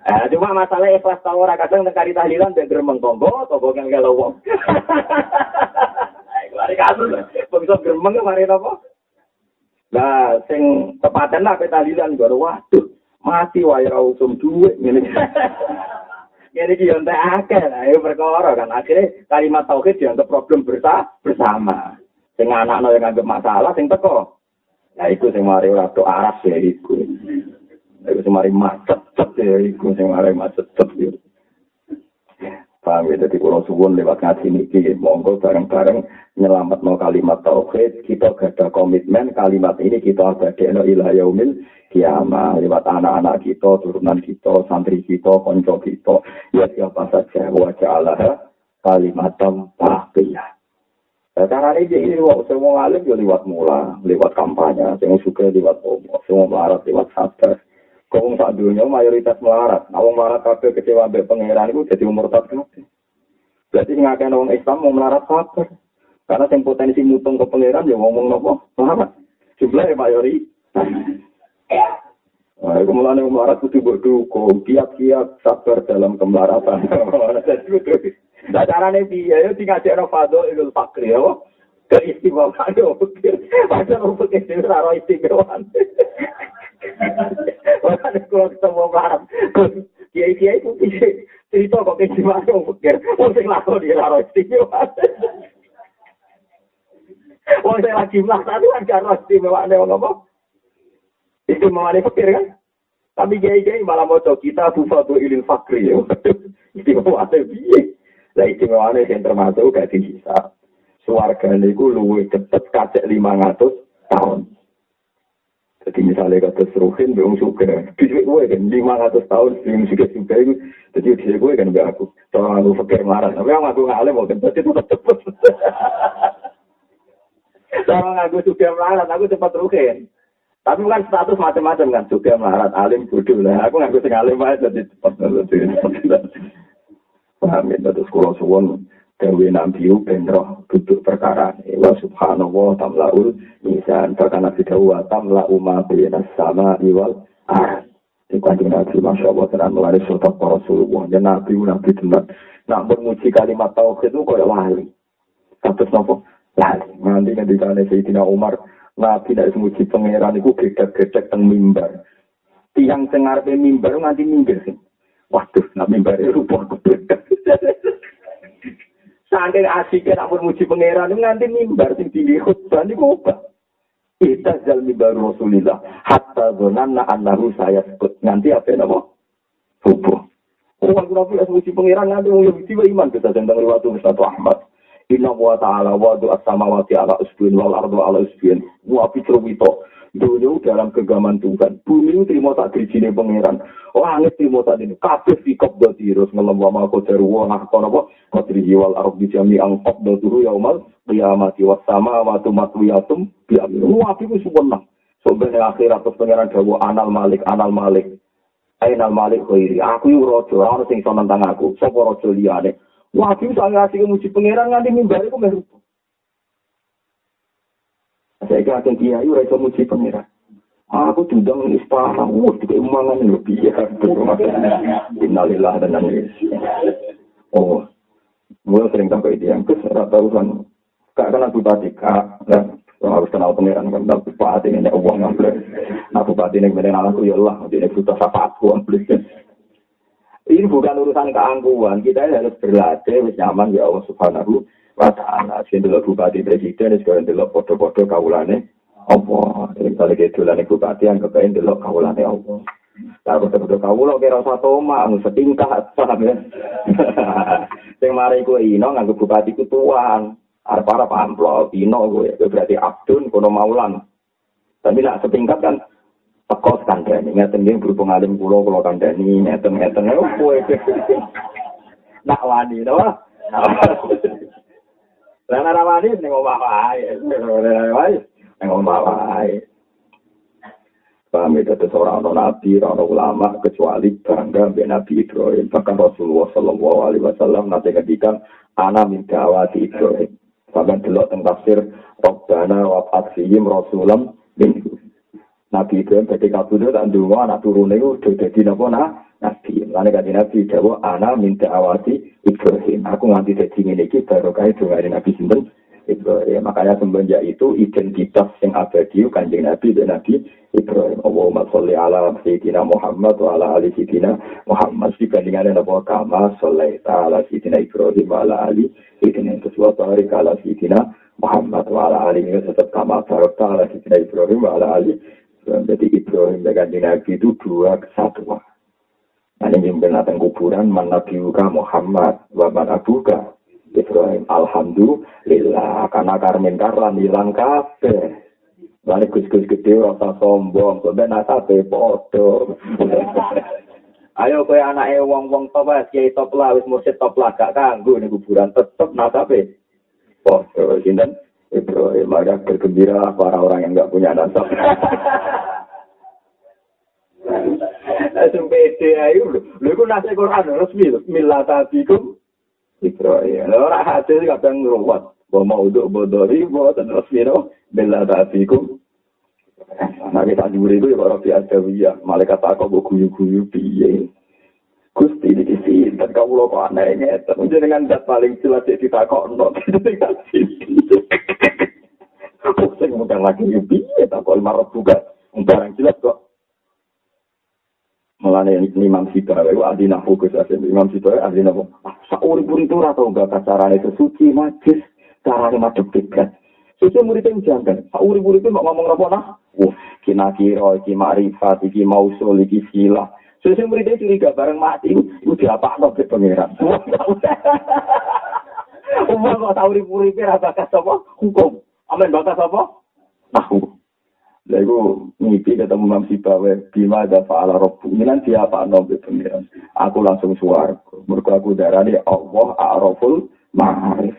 eh, cuma masalah ikhlas tau ora kadang nekari tahlilan dan geremeng tonggo, tonggo yang kalau wong. Mari kasus, bisa geremeng mari apa? Nah, sing tepatan lah pe tahlilan gue, waduh, mati wae ra usum duit. Yo entek akeh lah, ya perkara kan akhirnya kalimat tauhid dianggap problem bersama. Sing anakno yang anggap masalah, sing teko Nah, itu sing mari ora aras ya iku. Iku sing mari macet ya iku sing mari macet ya. Paham ya, jadi kalau suwun lewat ngaji niki, monggo bareng-bareng nyelamat no kalimat tauhid, kita gada komitmen kalimat ini kita ada no ilah yaumil kiamah, lewat anak-anak kita, turunan kita, santri kita, konco kita, ya siapa saja, wajah Allah, kalimat tauhid. Nah, cara ini ini semua alim ya lewat mula, lewat kampanye, semua suka lewat omo, semua melarat lewat sadar. Kau sak dunia mayoritas melarat, awang melarat kabel kecewa be pangeran itu jadi umur tak kabeh. Berarti ngakai orang Islam mau melarat sabar. Karena yang potensi mutung ke pangeran ya ngomong nopo melarat. Jumlah ya mayoritas. Nah, kemudian yang melarat itu berdukung, kiat-kiat sabar dalam kemelaratan. Nah, caranya dia, ya, tinggal cek fado itu fakri, ya. Keistimewaan, ya. Padahal orang pikir, itu raro istimewaan. Makanya kalau ketemu orang, kiai-kiai itu cerita kok keistimewaan, orang pikir. Orang yang lakukan dia raro istimewaan. Orang yang lagi melakukan itu kan raro istimewaan, ya, apa? Istimewaan itu pikir, kan? Tapi kiai-kiai malah mau kita, bufadu ilil fakri, ya. Istimewaan itu, Lah istimewane sing termasuk gak bisa. Suarga niku luwih cepet kacek 500 tahun. Jadi misalnya kata seruhin, belum suka. Bisa gue kan 500 tahun belum suka suka itu. Jadi bisa gue kan gak aku. Soalnya aku pikir marah. Tapi yang aku ngalim mau tapi tetap cepet. Soalnya aku suka marah, aku cepat rukin. Tapi kan status macam-macam kan. Suka marah, alim bodoh lah. Aku ngaku sing alim aja jadi cepat. Paham ya, terus kalau suwon Dewi Nabi benroh duduk perkara wa subhanallah tamlaul misan bahkan Nabi Dawa tamlau ma bina sama iwal ah. Di kanjeng Nabi Masya Allah tenan melari sotak para Rasulullah. Dan Nabi Nabi tenan. Nak memuji kalimat tauhid itu kaya lali. Terus nopo lali. Nanti sana Sayyidina Umar Nabi tidak memuji pangeran itu gedek-gedek teng mimbar. Tiang sengar mimbar nanti minggir sih Waduh, nak mimbar itu rupa Saking asiknya nak muji pangeran nganti mimbar sing tinggi khutbah apa? Kita jal mimbar Rasulillah hatta annahu saya sebut nganti apa nama? Hubuh. Orang nabi as muji pangeran nganti wong Yahudi iman kita tentang riwayat Ustaz Ahmad. Inna wa ta'ala wa du'as samawati ala usbin wal ardu ala usbin. Wa fitrwito. Dunia dalam kegaman Tuhan. Bumi terima tak dirijini pangeran. Langit terima tak ini. Kabeh di kopda tirus. Ngelam wa ma'ko daru wa ngakon apa. Kodrihi wal ardu jami ang kopda turu yaumal. Qiyamati wa sama wa tumatwiyatum. Biamin. Wa itu sebenang. Sebenarnya akhirat terus pangeran dawu anal malik, anal malik. Ainal malik khairi. Aku yu rojo. Orang sing iso nentang aku. Sopo rojo liyane. Wajib saya ngasih muji pangeran nganti mimbar iku meh rupa. Saya kira akan kiai ora iso muji pangeran. Aku diundang ning istana, wah dikek mangan lebih ya. Innalillah dan nangis. Oh, mulai sering sampai itu yang kes urusan kak kan aku tadi kak dan harus kenal pangeran kan tapi bupati ini uang ngambil nah bupati ini kemudian anakku ya Allah ini butuh apa aku ambil Ini bukan urusan keangkuhan. Kita harus berlatih, nyaman ya Allah Subhanahu wa taala. Sing delok bupati presiden sekarang delok foto-foto kawulane apa? Ini kali gedulane bupati yang kepengen delok kawulane apa? Aku foto kawula kira satu mak anu setingkat paham ya. Sing mari ku ino nganggo bupati ku tuan. Arep-arep amplop ino gue berarti abdun kono maulan. Tapi nak setingkat kan teko kandhani ngeten nggih berhubung alim kula kula kandhani ngeten ngeten kowe nak wani to Lana rawani ning omah wae, ning omah wae. Kami tetap seorang non nabi, orang ulama, kecuali bangga dengan Nabi Ibrahim. Bahkan Rasulullah Shallallahu Alaihi Wasallam nanti ngedikan ana minta wati Ibrahim. Sampai dulu tentasir Robbana wa Fatihim Rasulam minggu. Nabi Ibrahim ketika dulu dan dua anak turune itu sudah jadi nabi. Nabi, mana kan Nabi jawab ana minta wati Ibrahim. Aku nganti jadi ini kita baru kaya dengan Nabi Sinten Ibrahim. Makanya semenjak itu identitas yang abadi kanjeng Nabi dan Nabi Ibrahim. Allahumma sholli ala Sayyidina Muhammad wa ala ali Sayyidina Muhammad. Dibandingkan Nabi Kama sholli ala Sayyidina Ibrahim wa ala ali Sayyidina Sesuatu hari ala Sayyidina Muhammad wa ala ali tetap kama barokta ala Sayyidina Ibrahim wa ala ali Jadi Ibrahim dengan Nabi itu dua kesatuan. Ini binatang kuburan, man Nabi Muhammad, wa man abuka. Ibrahim, Alhamdulillah, karena karmin karlan hilang kafe. Lalu gus-gus gede rasa sombong, sebenarnya nasabe podo. Ayo kowe anake wong-wong top wis kiai top lah wis mursyid top lah gak kanggo ning kuburan tetep nasabe. Podo sinten? Ibrahim maka bergembira para orang yang nggak punya nasab. Langsung pede ayo. Lho iku nase Quran resmi lho. Milatatikum. Ibrahim. Lho orang hadir kadang ruwet. Bawa mau duduk bodori, bawa dan resmi lho. Milatatikum. Nah kita juga itu ya kalau ada dia, malaikat tak kau guyu guyu piye, gusti di sini, dan kau lo kok anehnya, tapi dengan dat paling jelas dia tidak kau nol, tidak sih. Aku sih lagi piye, tak kau lima ratus juga, barang jelas kok. Mulanya ini Imam Sita, itu ahli nahu kesasin, Imam Sita ahli nahu. Sauri-puri itu atau enggak caranya itu suci, majis, caranya madep dekat. Suci muridnya jangan, sauri-puri itu ngomong apa nah? Wah, kina kira, iki ma'rifat, iki mausul, iki silah. Yang muridnya curiga bareng mati, itu diapa no ke pangeran. Umar kok tahu ribu-ribu bakas apa? Hukum. Amin bakas apa? Tahu. Lah iku ngipi ketemu Imam Sibawe bima ada fa'ala rabbu. Ini nanti apa no ke pangeran. Aku langsung suar. Mergo aku darani Allah a'raful ma'arif.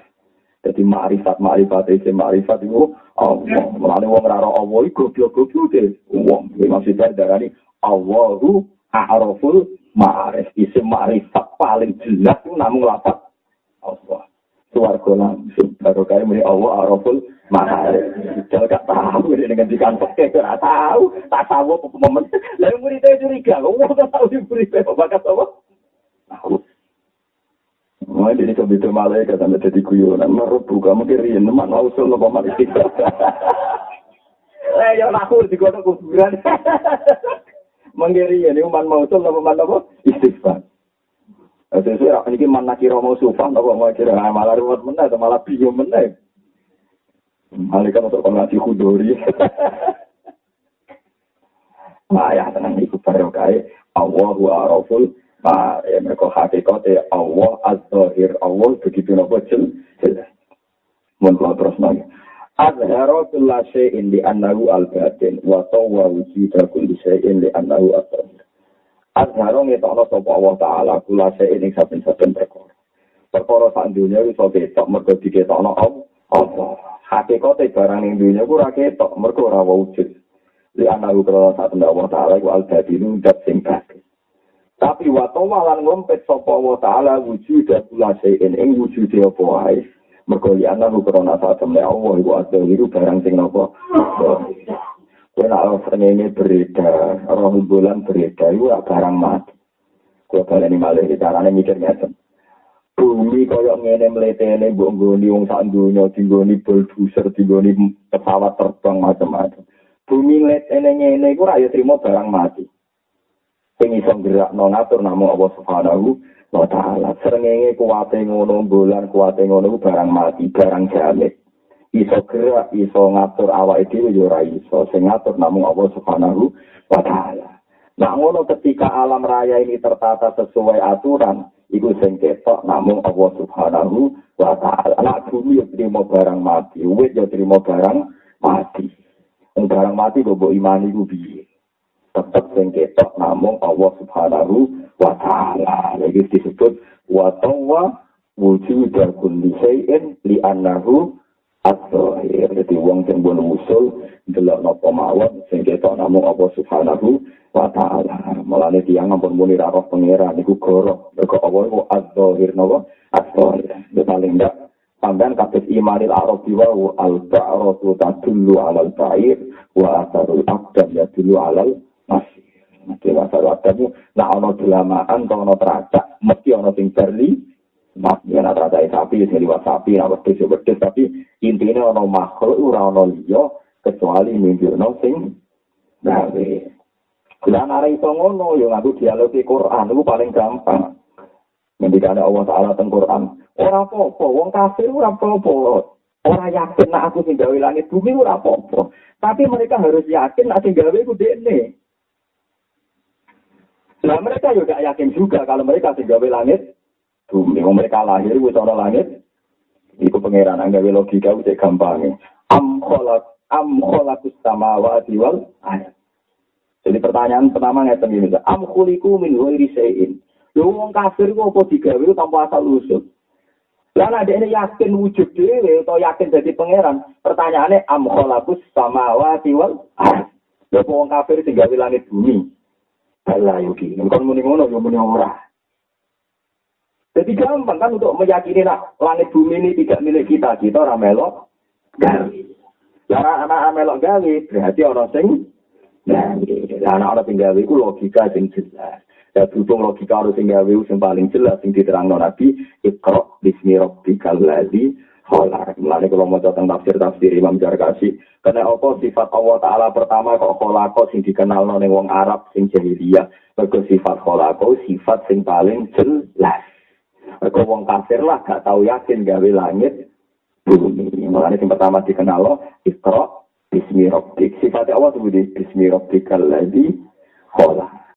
Jadi ma'rifat ma'rifat itu ma'rifat itu Allah. Mulane wong ora Allah iku goblok-goblok deh. Wong Imam Sibawe darani Allahu A'raful ma'arif. Isim ma'rifat paling jelas itu namun lapat Allah. Suarga langsung. Baru kaya Allah A'raful ma'arif. Jangan gak tahu ini dengan dikantok. Gak tahu. Tak tahu apa momen. Lalu muridnya curiga. Allah tak tahu di muridnya. Bakat apa? Tahu. Ini kok itu malaikat sampai jadi guyonan. Merubu kamu kiri. Neman usul apa malaikat. Eh, ya aku digodok kuburan. menggiri ini umat mausul apa umat apa istighfar sesuai ini mana kira mau sufah apa mau kira malah ruwet mana malah bingung mana malaikat untuk pengasih kudori ayah tenang itu barokai Allahu araful ma ya mereka hakikat Allah az-zahir. Allah begitu nopo jelas mun kula terus nanya azhara kulla shay'in li annahu al-batin wa tawwa wujuda kulli shay'in li annahu al-zahir azhara ngetokno sapa Allah taala kulla shay'in ing saben-saben perkara. Perkara sak dunya iso ketok mergo diketokno Allah hakikate barang ning dunya ku ora ketok mergo ora wujud li annahu kulla sak Allah taala ku al-batin dat sing batin Tapi waktu malan ngompet sapa wa taala wujud kula sein ing wujud apa wae. Mergo li ana krana sak temne Allah iku ada iku barang sing napa. Kowe nak srengenge berita, roh bulan berita iku barang mati. Kowe baleni malih carane mikir ngeten. Bumi kaya ngene mletene mbok nggoni wong sak donya dinggoni bulldozer dinggoni pesawat terbang macam-macam. Bumi mletene ngene iku ya trimo barang mati. sing iso gerakno ngatur namung Allah Subhanahu wa taala. Srengenge kuwate ngono bulan kuwate ngono barang mati, barang jamet. Iso gerak, iso ngatur awake dhewe yo ora iso. Sing ngatur namung Allah Subhanahu wa taala. Nah ngono ketika alam raya ini tertata sesuai aturan, iku sing ketok namung Allah Subhanahu wa taala. Nah bumi yo terima barang mati, wit yo terima barang mati. Barang mati kok mbok imani ku piye? tetap sing ketok namung Allah Subhanahu wa taala. Lagi disebut wa tawwa wujud kulli syai'in li annahu at-tahir. Jadi wong sing bon usul delok napa mawon sing ketok namung Allah Subhanahu wa taala. Mulane tiyang ampun muni ra roh pangeran niku goro. Mergo Allah iku at-tahir napa at-tahir. paling ndak Sampai kasus imanil arabi wa al-ba'ratu tadullu alal ba'ir wa asarul abdan ya dulu alal masih mesti masa waktu nah ono delamaan kalau ono teracak mesti ono sing berli mas ya nak teracak sapi sing liwat sapi nak wedhus ya wedhus tapi intinya ono makhluk ora ono liya kecuali nunjukno sing gawe lan arek iso ngono yo ngaku dialog di Quran itu paling gampang Ngendikane Allah Ta'ala teng Quran, ora apa-apa, wong kafir ora apa-apa. Ora yakin nek aku sing gawe langit bumi ora apa-apa. Tapi mereka harus yakin nek sing gawe iku dekne. Nah mereka juga yakin juga kalau mereka gawe langit bumi. Kalau mereka lahir wis ana langit, iku pangeran gawe logika wis gampang. Am kholak am kholakus samawati wal ayat. Jadi pertanyaan pertama ngeten ini, am khuliku min ghairi wong kafir kok apa digawe tanpa asal usul. Lah ada ini yakin wujud dhewe atau yakin jadi pangeran. Pertanyaannya am kholakus samawati wal ayat. Lho kafir sing gawe langit bumi. Bala yuki. Bukan muni ngono, yo muni ora. Jadi gampang kan untuk meyakini nak langit bumi ini tidak milik kita. Kita orang melok gawe. Lah anak melok gawe berarti orang sing gawe. Lah anak orang sing gawe logika sing jelas. Ya berhubung logika harus sing gawe sing paling jelas sing diterangno Nabi Iqra bismi rabbikal ladzi kholak. Mulane kalau mau tentang tafsir tafsir Imam Jarkasi, karena apa sifat Allah Taala pertama kok kholako sing dikenal ning wong Arab sing jahiliyah. Mergo sifat kholako sifat sing paling jelas. Mergo wong kafir lah gak tahu yakin gawe langit Mulane sing pertama dikenal lo Iqra bismi rabbik. Sifat Allah sebut bismi rabbikal ladzi kholak.